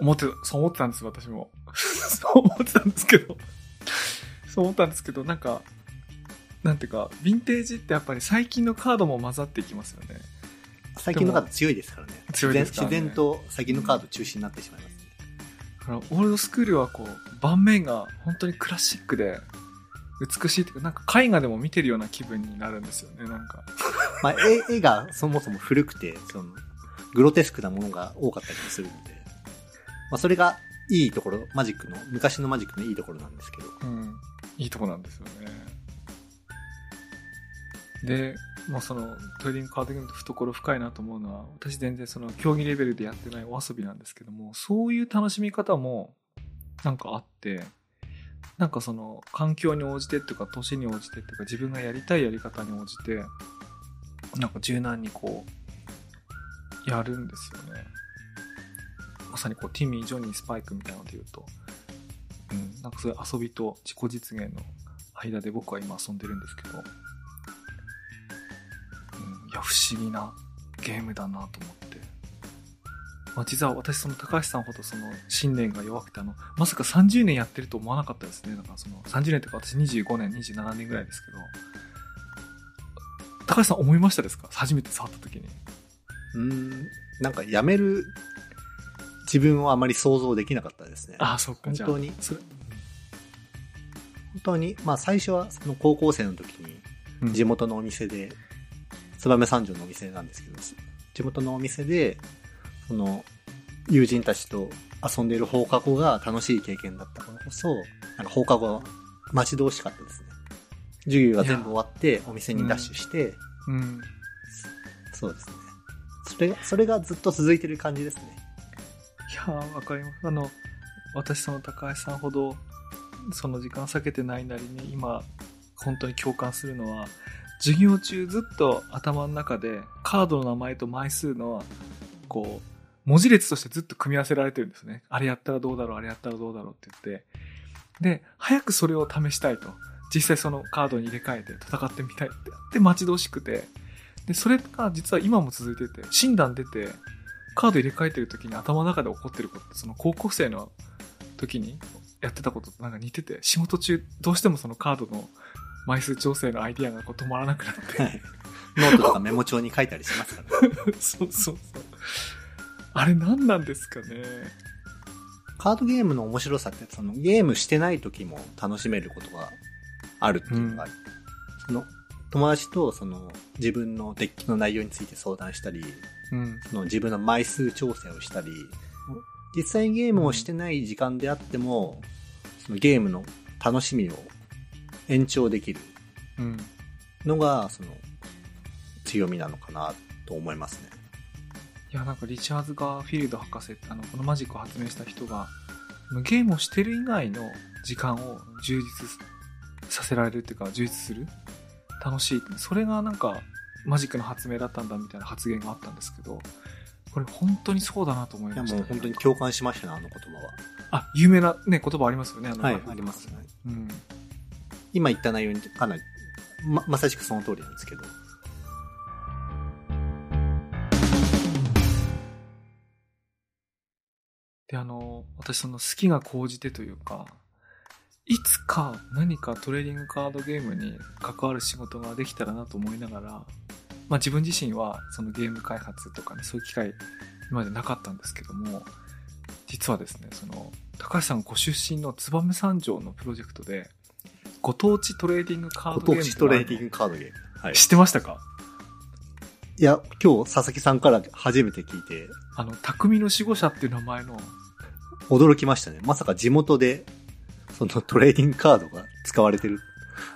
思って、そう思ってたんです、私も。<laughs> そう思ってたんですけど。そう思ったんですけど、なんか、なんていうか、ヴィンテージってやっぱり最近のカードも混ざっていきますよね。最近のカード強いですからね。強いですからね自然と最近のカード中心になってしまいますね。だからオールドスクールはこう、盤面が本当にクラシックで、美しいっていうか、なんか絵画でも見てるような気分になるんですよね、なんか。<laughs> まあ、絵絵がそもそも古くて、その、グロテスクなものが多かったりもするので、まあ、それがいいところ、マジックの、昔のマジックのいいところなんですけど、うん。いいとこなんですよね。で、まあその、トレーディングカードゲームと懐深いなと思うのは、私全然その競技レベルでやってないお遊びなんですけども、そういう楽しみ方もなんかあって、なんかその、環境に応じてっていうか、年に応じてっていうか、自分がやりたいやり方に応じて、なんか柔軟にこう、やるんですよね。まさにこう、ティミー、ジョニー、スパイクみたいなので言うと、うん、なんかそういう遊びと自己実現の間で僕は今遊んでるんですけど、や、不思議なゲームだなと思って。まあ、実は私その高橋さんほどその信念が弱くてあの、まさか30年やってると思わなかったですね。だからその30年というか私25年、27年ぐらいですけど、高橋さん思いましたですか？初めて触った時に。うーん、なんかやめる自分はあまり想像できなかったですね。ああ、そっか。本当に本当に、まあ最初はその高校生の時にうん地元のお店で、燕三条のお店なんですけど、地元のお店で、その、友人たちと遊んでいる放課後が楽しい経験だったからこそ、なんか放課後は待ち遠しかったですね。授業が全部終わって、お店にダッシュして、うん。そうですね。それが、それがずっと続いてる感じですね。いやー、わかります。あの、私その高橋さんほど、その時間避けてないなりに、今、本当に共感するのは、授業中ずっと頭の中で、カードの名前と枚数の、こう、文字列としてずっと組み合わせられてるんですね。あれやったらどうだろう、あれやったらどうだろうって言って。で、早くそれを試したいと。実際そのカードに入れ替えて戦ってみたいって待ち遠しくて。で、それが実は今も続いてて、診断出て、カード入れ替えてる時に頭の中で起こってることって、その高校生の時にやってたこととなんか似てて、仕事中どうしてもそのカードの枚数調整のアイディアがこう止まらなくなって、はい。ノートとかメモ帳に書いたりしますから、ね。<laughs> そうそうそう。あれ何なんですかね。カードゲームの面白さって、そのゲームしてない時も楽しめることがあるっていうのがある。その友達とその自分のデッキの内容について相談したり、うん。その自分の枚数調整をしたり、実際にゲームをしてない時間であっても、そのゲームの楽しみを延長できるうん。のが、その強みなのかなと思いますね。いや、なんかリチャーズ・ガーフィールド博士って、あの、このマジックを発明した人が、ゲームをしてる以外の時間を充実させられるっていうか、充実する？楽しいって。それがなんか、マジックの発明だったんだみたいな発言があったんですけど、これ本当にそうだなと思いました、もう本当に共感しましたね、あの言葉あ、有名なね、言葉ありますよね、あのは。はいありますね。うん。今言った内容にかなり、ま、まさしくその通りなんですけど。で、あの、私その好きが高じてというか、いつか何かトレーディングカードゲームに関わる仕事ができたらなと思いながら、まあ自分自身はそのゲーム開発とかね、そういう機会今までなかったんですけども、実はですね、その、高橋さんご出身の燕三条のプロジェクトで、ご当地トレーディングカードゲーム、ご当地トレーディンググカードゲーム。はい。知ってましたか？いや、今日佐々木さんから初めて聞いて、あの、匠の守護者っていう名前の、驚きましたね。まさか地元で、そのトレーディングカードが使われてる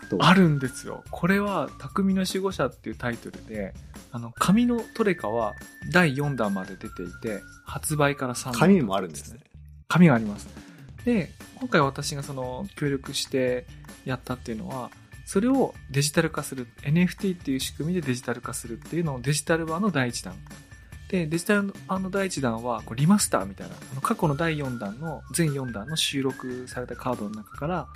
と。あるんですよ。これは、匠の守護者っていうタイトルで、あの、紙のトレカは第4弾まで出ていて、発売から3弾。紙もあるんですね。。紙があります。で、今回私がその、協力してやったっていうのは、それをデジタル化する、NFT っていう仕組みでデジタル化するっていうのをデジタル版の第1弾。で、デジタル版の第1弾は、こうリマスターみたいな、過去の第4弾の、全4弾の収録されたカードの中から、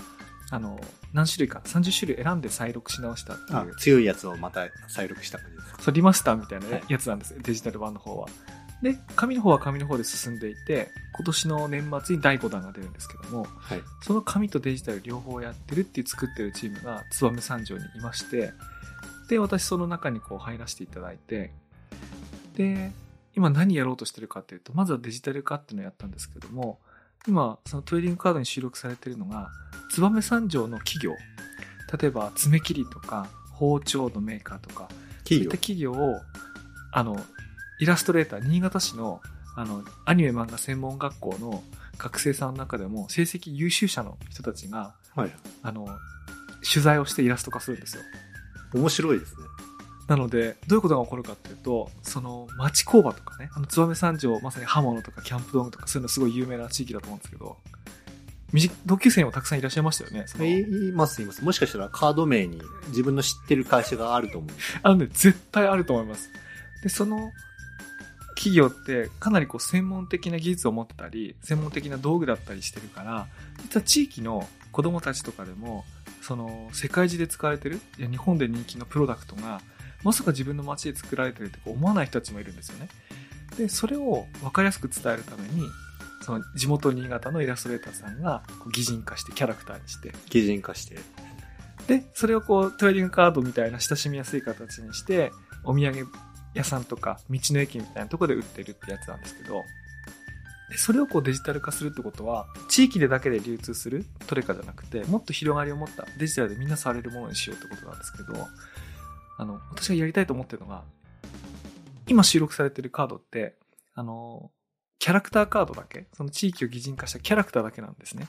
あの、何種類か、30種類選んで再録し直したっていう、あ強いやつをまた再録した感じです。そう、リマスターみたいなはいやつなんですよ、デジタル版の方は。で、紙の方は紙の方で進んでいて、今年の年末に第5弾が出るんですけども、はい。その紙とデジタル両方やってるっていう作ってるチームが燕三条にいまして、で、私その中にこう入らせていただいて、で、今何やろうとしてるかっていうと、まずはデジタル化っていうのをやったんですけども、今、そのトレーディングカードに収録されてるのが、燕三条の企業、例えば爪切りとか包丁のメーカーとか、そういった。企業を、あの、イラストレーター、新潟市の、あの、アニメ漫画専門学校の学生さんの中でも成績優秀者の人たちが、はい。あの、取材をしてイラスト化するんですよ。面白いですね。なので、どういうことが起こるかっていうと、その、町工場とかね、あの、燕三条、まさに刃物とかキャンプ道具とか、そういうのすごい有名な地域だと思うんですけど、みじ同級生にもたくさんいらっしゃいましたよね。そのいいます、います。もしかしたらカード名に自分の知ってる会社があると思うんです。あのね、絶対あると思います。で、その企業ってかなりこう専門的な技術を持ってたり、専門的な道具だったりしてるから、実は地域の子供たちとかでも、その世界中で使われてる、いや日本で人気のプロダクトが、まさか自分の街で作られてるって思わない人たちもいるんですよね。で、それを分かりやすく伝えるために、その地元新潟のイラストレーターさんがこう擬人化してキャラクターにして、擬人化して。で、それをこう、トレーディングカードみたいな親しみやすい形にして、お土産屋さんとか、道の駅みたいなとこで売ってるってやつなんですけど、それをこうデジタル化するってことは、地域でだけで流通するトレカじゃなくて、もっと広がりを持ったデジタルでみんな触れるものにしようってことなんですけど、あの、私がやりたいと思ってるのが、今収録されてるカードって、あの、キャラクターカードだけ、その地域を擬人化したキャラクターだけなんですね。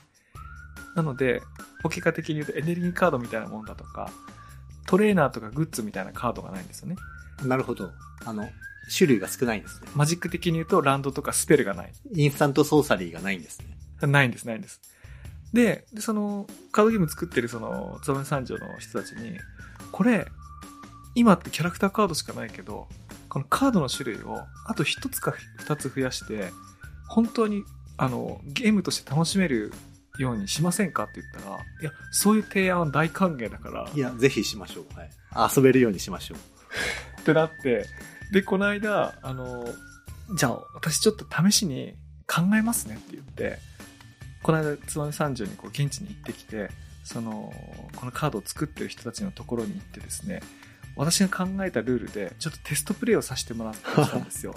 なので、ポケカ的に言うとエネルギーカードみたいなもんだとか、トレーナーとかグッズみたいなカードがないんですよね。なるほど。あの、種類が少ないんですね。マジック的に言うとランドとかスペルがない。インスタントソーサリーがないんですね。ないんです、ないんです。で、でその、カードゲーム作ってるその、燕三条の人たちに、これ、今ってキャラクターカードしかないけど、このカードの種類をあと一つか二つ増やして、本当に、あの、ゲームとして楽しめるようにしませんかって言ったら、いや、そういう提案は大歓迎だから、いや、ぜひしましょう。はい。遊べるようにしましょう。ってなって、で、この間、あの、じゃあ、私ちょっと試しに考えますねって言って、この間、燕三条にこう現地に行ってきて、その、このカードを作ってる人たちのところに行ってですね、私が考えたルールで、ちょっとテストプレイをさせてもらったんですよ。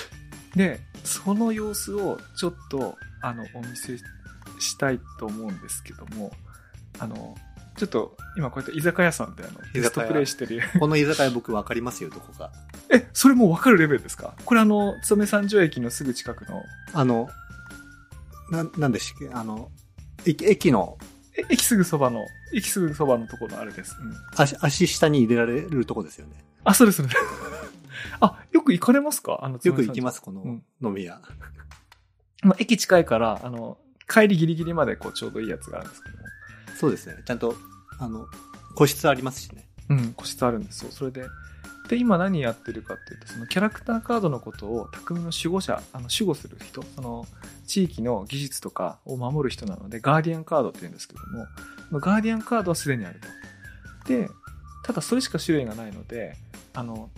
<laughs> で、その様子をちょっと、あの、お見せしたいと思うんですけども、あの、ちょっと、今こうやって居酒屋さんであの、テストプレイしてるこの居酒屋僕わかりますよ、どこか。<laughs> え、それもう分かるレベルですか？これあの、燕三条駅のすぐ近くの、あの、な、なんでしたっけ？あの、駅駅のえ駅すぐそばの、駅すぐそばのところのあれです。うん。足、足下に入れられるとこですよね。あ、そうです、そうです。<laughs> あ、よく行かれますか？あの。よく行きますす、このうん飲み屋。<laughs> まあ、駅近いから、あの、帰りギリギリまでこうちょうどいいやつがあるんですけども。そうですね。ちゃんと、あの、個室ありますしね。うん、個室あるんですよ。それで、で、今何やってるかっていうと、そのキャラクターカードのことを匠の守護者、あの守護する人、その地域の技術とかを守る人なので、ガーディアンカードって言うんですけども、ガーディアンカードはすでにあると。で、ただそれしか種類がないので、あの、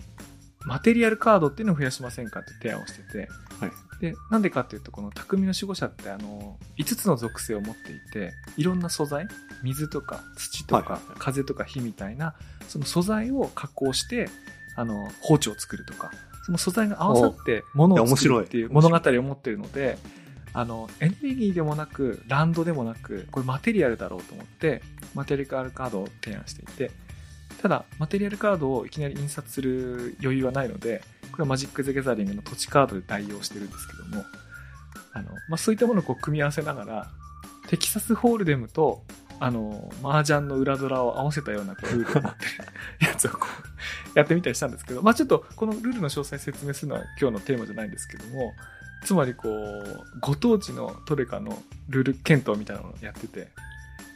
マテリアルカードっていうのを増やしませんかって提案をしてて、はい。で、なんでかっていうと、この匠の守護者って、あの、5つの属性を持っていて、いろんな素材、水とか土とか風とか火みたいな、その素材を加工して、あの、包丁を作るとか、その素材が合わさって物を作るっていう物語を持っているので、あの、エネルギーでもなく、ランドでもなく、これマテリアルだろうと思って、マテリアルカードを提案していて、ただ、マテリアルカードをいきなり印刷する余裕はないので、これはマジック・ザ・ギャザリングの土地カードで代用してるんですけども、あの、まあ、そういったものをこう組み合わせながら、テキサスホールデムと、あの、麻雀の裏ドラを合わせたようなルールを持ってるやつをこう、<laughs> やってみたりしたんですけど、まあ、ちょっとこのルールの詳細説明するのは今日のテーマじゃないんですけども、つまりこう、ご当地のトレカのルール検討みたいなのをやってて、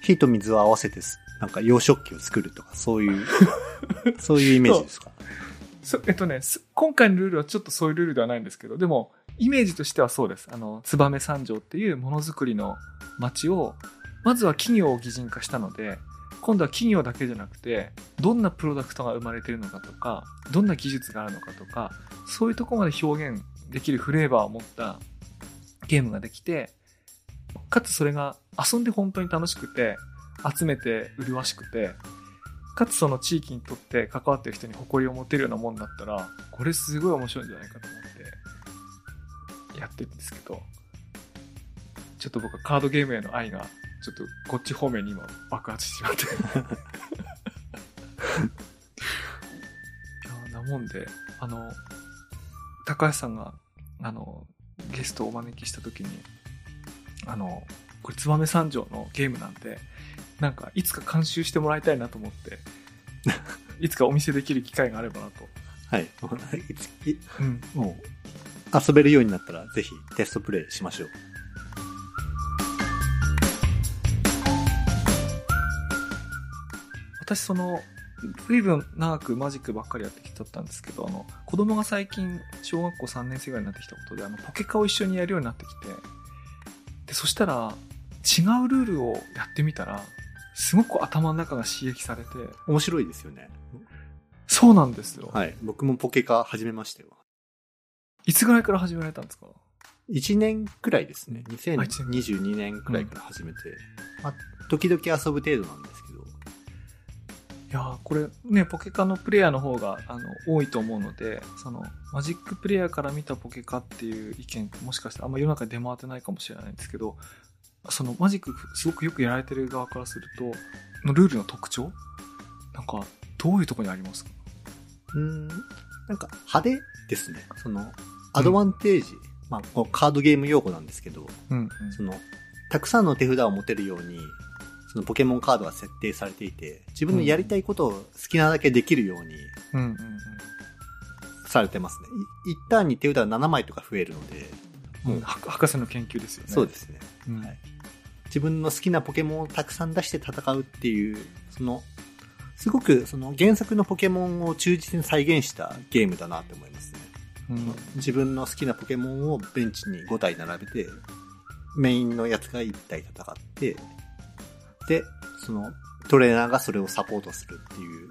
火と水を合わせてす、なんか洋食器を作るとか、そういう、そういうイメージですか？<laughs> そえっとね、今回のルールはちょっとそういうルールではないんですけど、でも、イメージとしてはそうです。あの、燕三条っていうものづくりの街を、まずは企業を擬人化したので、今度は企業だけじゃなくて、どんなプロダクトが生まれているのかとか、どんな技術があるのかとか、そういうところまで表現できるフレーバーを持ったゲームができて、かつそれが遊んで本当に楽しくて、集めて麗しくて、かつその地域にとって関わってる人に誇りを持てるようなもんだったら、これすごい面白いんじゃないかと思ってやってるんですけど、ちょっと僕はカードゲームへの愛が、ちょっとこっち方面に今爆発してしまって。<laughs> いやなもんで、あの、高橋さんが、あの、ゲストをお招きした時に、あの、これ、燕三条のゲームなんで、なんか、いつか監修してもらいたいなと思って、<laughs> いつかお見せできる機会があればなと。はい。<laughs> いつ、いうん、もう、遊べるようになったら、ぜひテストプレイしましょう。私、その、随分長くマジックばっかりやってきたんですけど、あの、子供が最近、小学校3年生ぐらいになってきたことで、あの、ポケカを一緒にやるようになってきて、で、そしたら、違うルールをやってみたら、すごく頭の中が刺激されて。面白いですよね。そうなんですよ。はい。僕もポケカ始めましたよ。いつぐらいから始められたんですか ?1 年くらいですね。2022年くらいから始めて。うん、まあ、時々遊ぶ程度なんですけど。いやこれね、ポケカのプレイヤーの方があの多いと思うので、そのマジックプレイヤーから見たポケカっていう意見、もしかしてあんま世の中に出回ってないかもしれないんですけど、そのマジックすごくよくやられてる側からすると、のルールの特徴？なんか、どういうとこにありますか？うん、なんか派手ですね。その、アドバンテージ、うん、まあ、このカードゲーム用語なんですけど、うんうん、その、たくさんの手札を持てるように、そのポケモンカードが設定されていて、自分のやりたいことを好きなだけできるように、されてますね。一旦に手札7枚とか増えるので、うん、博士の研究ですよね。そうですね。うん、はい。自分の好きなポケモンをたくさん出して戦うっていう、その、すごくその原作のポケモンを忠実に再現したゲームだなって思いますね。うん、自分の好きなポケモンをベンチに5体並べて、メインのやつが1体戦って、で、そのトレーナーがそれをサポートするっていう、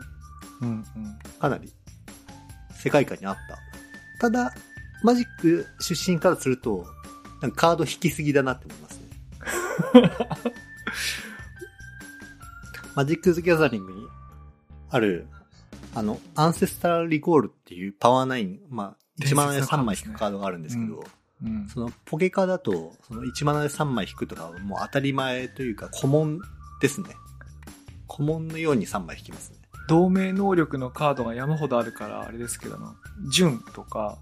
うんうん、かなり世界観にあった。ただ、マジック出身からすると、なんかカード引きすぎだなって思いますね。<laughs> マジック・ズ・ギャザリングにある、あの、アンセスタル・リコールっていうパワーナイン、まあ、1万円3枚引くカードがあるんですけど、うん、そのポケカだと、その1万円3枚引くとかはもう当たり前というか、古文ですね。古文のように3枚引きますね。同盟能力のカードが山ほどあるから、あれですけどの、純とか、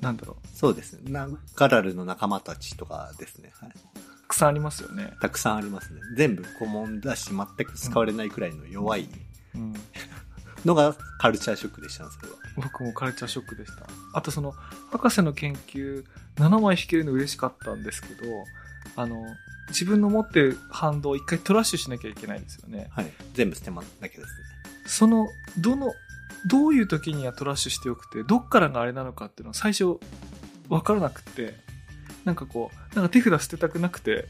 なんだろう。そうですね。なガラルの仲間たちとかですね。はい。たくさんありますよね。たくさんありますね。全部古文だし、全く使われないくらいの弱い、うん、のがカルチャーショックでした、それは。僕もカルチャーショックでした。あとその、博士の研究、7枚引けるの嬉しかったんですけど、あの、自分の持ってるハンドを一回トラッシュしなきゃいけないですよね。はい。全部捨てまなきゃですね。その、どの、どういう時にはトラッシュしてよくて、どっからがあれなのかっていうのは最初、わからなくて、なんかこう、なんか手札捨てたくなくて、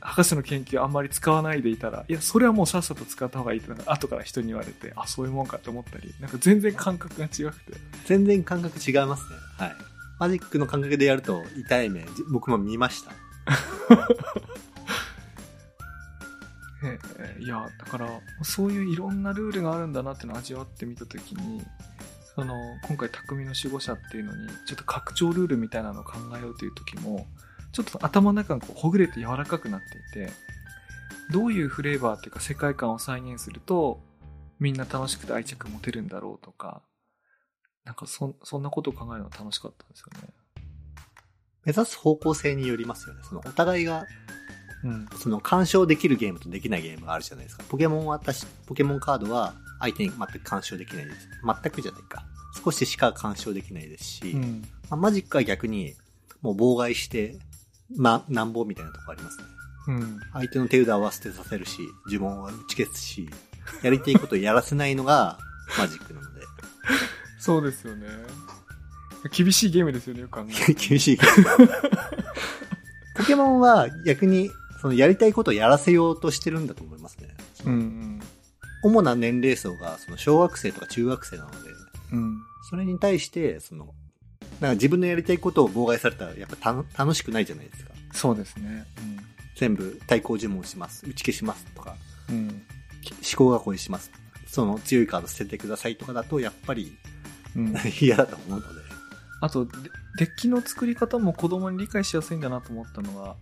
博士の研究あんまり使わないでいたら、いや、それはもうさっさと使った方がいいってなんか後から人に言われて、あ、そういうもんかって思ったり、なんか全然感覚が違くて。全然感覚違いますね。はい。マジックの感覚でやると痛い目、僕も見ました。<laughs> えいや、だから、そういういろんなルールがあるんだなってのを味わってみたときに、その、今回匠の守護者っていうのに、ちょっと拡張ルールみたいなのを考えようという時も、ちょっと頭の中がこうほぐれて柔らかくなっていて、どういうフレーバーっていうか世界観を再現すると、みんな楽しくて愛着持てるんだろうとか、なんかそ、そんなことを考えるの楽しかったんですよね。目指す方向性によりますよね。そのお互いが、うん、その干渉できるゲームとできないゲームがあるじゃないですか。ポケモンは私、ポケモンカードは相手に全く干渉できないです。全くじゃないか。少ししか干渉できないですし、うん、まあ、マジックは逆に、もう妨害して、ま、なんぼみたいなとこありますね。うん。相手の手札は捨てさせるし、呪文は打ち消すし、やりたいことをやらせないのが <laughs> マジックなので。そうですよね。厳しいゲームですよね、よく考え <laughs> 厳しいゲーム。<laughs> ポケモンは逆に、そのやりたいことをやらせようとしてるんだと思いますね。うん、うん。主な年齢層が、その小学生とか中学生なので、うん。それに対して、その、なんか自分のやりたいことを妨害されたら、やっぱ楽しくないじゃないですか。そうですね。うん、全部対抗呪文します。打ち消しますとか。うん、思考囲いします。その強いカード捨ててくださいとかだと、やっぱり、うん、<laughs> 嫌だと思うので。あと、デッキの作り方も子供に理解しやすいんだなと思ったのは、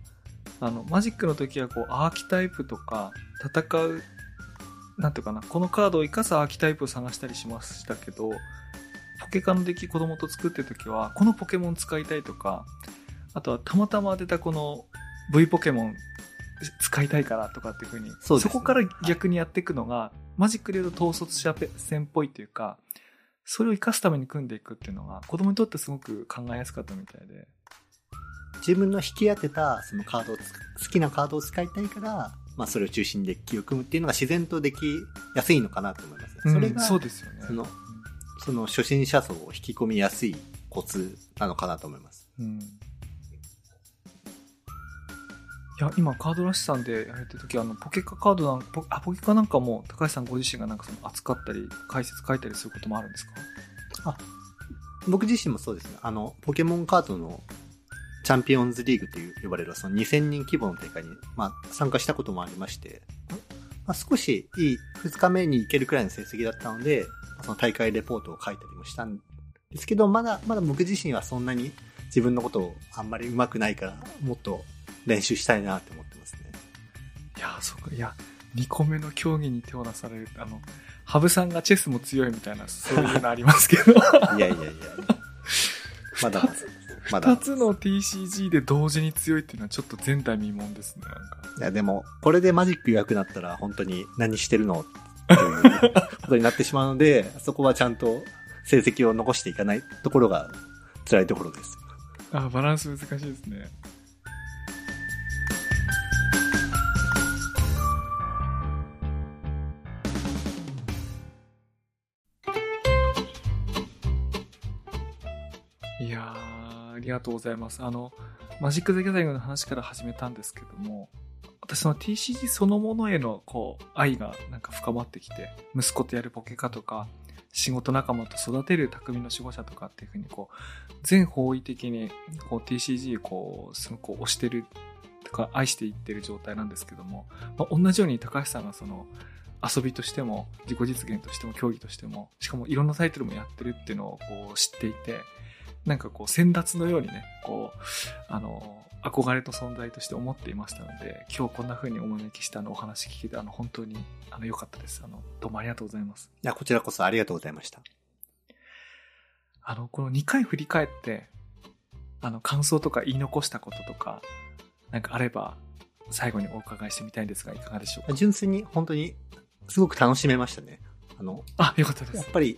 あの、マジックの時はこう、アーキタイプとか、戦う、なんていうかな、このカードを生かすアーキタイプを探したりしましたけど、ポケカのデッキ子供と作ってる時は、このポケモン使いたいとか、あとはたまたま出たこの V ポケモン使いたいからとかっていうふうに、そ、ね、そこから逆にやっていくのが、マジックで言うと統率者戦っぽいっていうか、それを生かすために組んでいくっていうのが、子供にとってすごく考えやすかったみたいで。自分の引き当てたそのカードを好きなカードを使いたいから、まあそれを中心にデッキを組むっていうのが自然とできやすいのかなと思います、それが、そうですよね。その、その初心者層を引き込みやすいコツなのかなと思います。うんいや、今、カードらしさんでやられてる時あの、ポケカカードなんポあ、ポケカなんかも、高橋さんご自身がなんかその扱ったり、解説書いたりすることもあるんですか？あ、僕自身もそうですね。あの、ポケモンカードのチャンピオンズリーグという呼ばれるその2000人規模の大会に、まあ、参加したこともありまして、まあ、少しいい2日目に行けるくらいの成績だったので、その大会レポートを書いたりもしたんですけど、まだ、まだ僕自身はそんなに自分のことをあんまり上手くないから、もっと練習したいなって思ってますね。いや、そうか。いや、2個目の競技に手を出される。あの、羽生さんがチェスも強いみたいな、そういうのありますけど。<laughs> いやいやいや。まだ、まだ。2つの TCG で同時に強いっていうのはちょっと前代未聞ですね、なんか。いや、でも、これでマジック弱くなったら本当に何してるのっていう <laughs> ことになってしまうので、そこはちゃんと成績を残していかないところが辛いところです。あ、バランス難しいですね。とうございます。あの、マジック・ザ・ギャザリングの話から始めたんですけども、私の TCG そのものへのこう愛がなんか深まってきて、息子とやるポケカとか、仕事仲間と育てる匠の守護者とかっていうふうにこう、全方位的にこう TCG こう、すごく推してるとか愛していってる状態なんですけども、まあ、同じように高橋さんがその遊びとしても自己実現としても競技としても、しかもいろんなタイトルもやってるっていうのをこう知っていて、なんかこう、先達のようにね、こう、あの、憧れと存在として思っていましたので、今日こんな風にお招きしたのお話聞けて、あの、本当に、あの、良かったです。あの、どうもありがとうございます。いや、こちらこそありがとうございました。あの、この2回振り返って、あの、感想とか言い残したこととか、なんかあれば、最後にお伺いしてみたいんですが、いかがでしょうか？純粋に、本当に、すごく楽しめましたね。あの、あ、よかったです。やっぱり、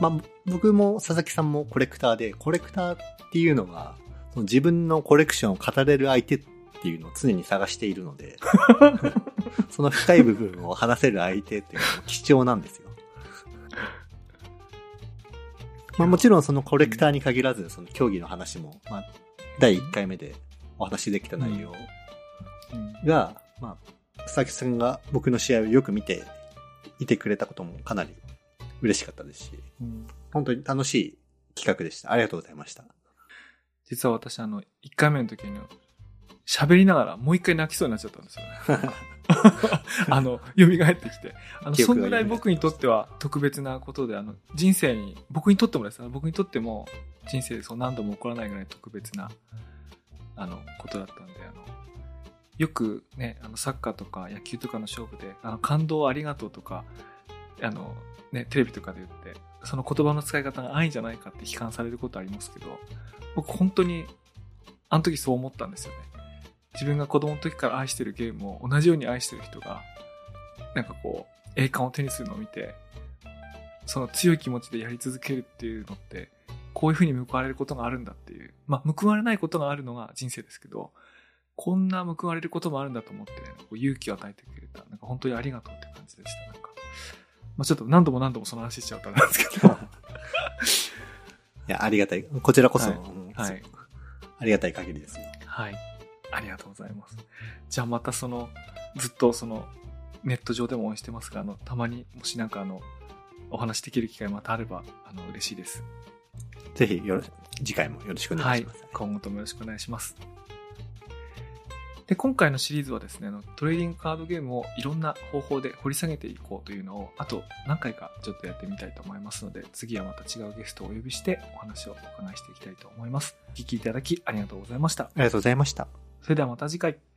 まあ、僕も佐々木さんもコレクターで、コレクターっていうのが、その自分のコレクションを語れる相手っていうのを常に探しているので、<laughs> その深い部分を話せる相手っていうのは貴重なんですよ。まあもちろんそのコレクターに限らず、その競技の話も、まあ、第1回目でお話できた内容が、まあ、佐々木さんが僕の試合をよく見ていてくれたこともかなり嬉しかったですし、うん、本当に楽しい企画でした。ありがとうございました。実は私、あの、1回目の時に、喋りながらもう一回泣きそうになっちゃったんですよね。<laughs> <laughs> あの、蘇ってきて。あの、そんぐらい僕にとっては特別なことで、あの、人生に、僕にとってもですね、僕にとっても人生でそう何度も起こらないぐらい特別な、あの、ことだったんで、あの、よくね、あの、サッカーとか野球とかの勝負で、あの、感動ありがとうとか、あの、ね、テレビとかで言って、その言葉の使い方が愛じゃないかって批判されることありますけど、僕本当に、あの時そう思ったんですよね。自分が子供の時から愛してるゲームを同じように愛してる人が、なんかこう、栄冠を手にするのを見て、その強い気持ちでやり続けるっていうのって、こういうふうに報われることがあるんだっていう。まあ、報われないことがあるのが人生ですけど、こんな報われることもあるんだと思って、ね、こう勇気を与えてくれた。なんか本当にありがとうって感じでした。なんかまあ、ちょっと何度も何度もその話しちゃうとなんですけど。<laughs> いや、ありがたい。こちらこそ、はい、はい、ありがたい限りですよ。はい。ありがとうございます。じゃあまたその、ずっとその、ネット上でも応援してますが、あの、たまにもしなんかあの、お話できる機会またあれば、あの、嬉しいです。ぜぜひよろ、次回もよろしくお願いします。はい、今後ともよろしくお願いします。で、今回のシリーズはですね、あのトレーディングカードゲームをいろんな方法で掘り下げていこうというのを、あと何回かちょっとやってみたいと思いますので、次はまた違うゲストをお呼びしてお話をお伺いしていきたいと思います。お聞きいただきありがとうございました。ありがとうございました。それではまた次回。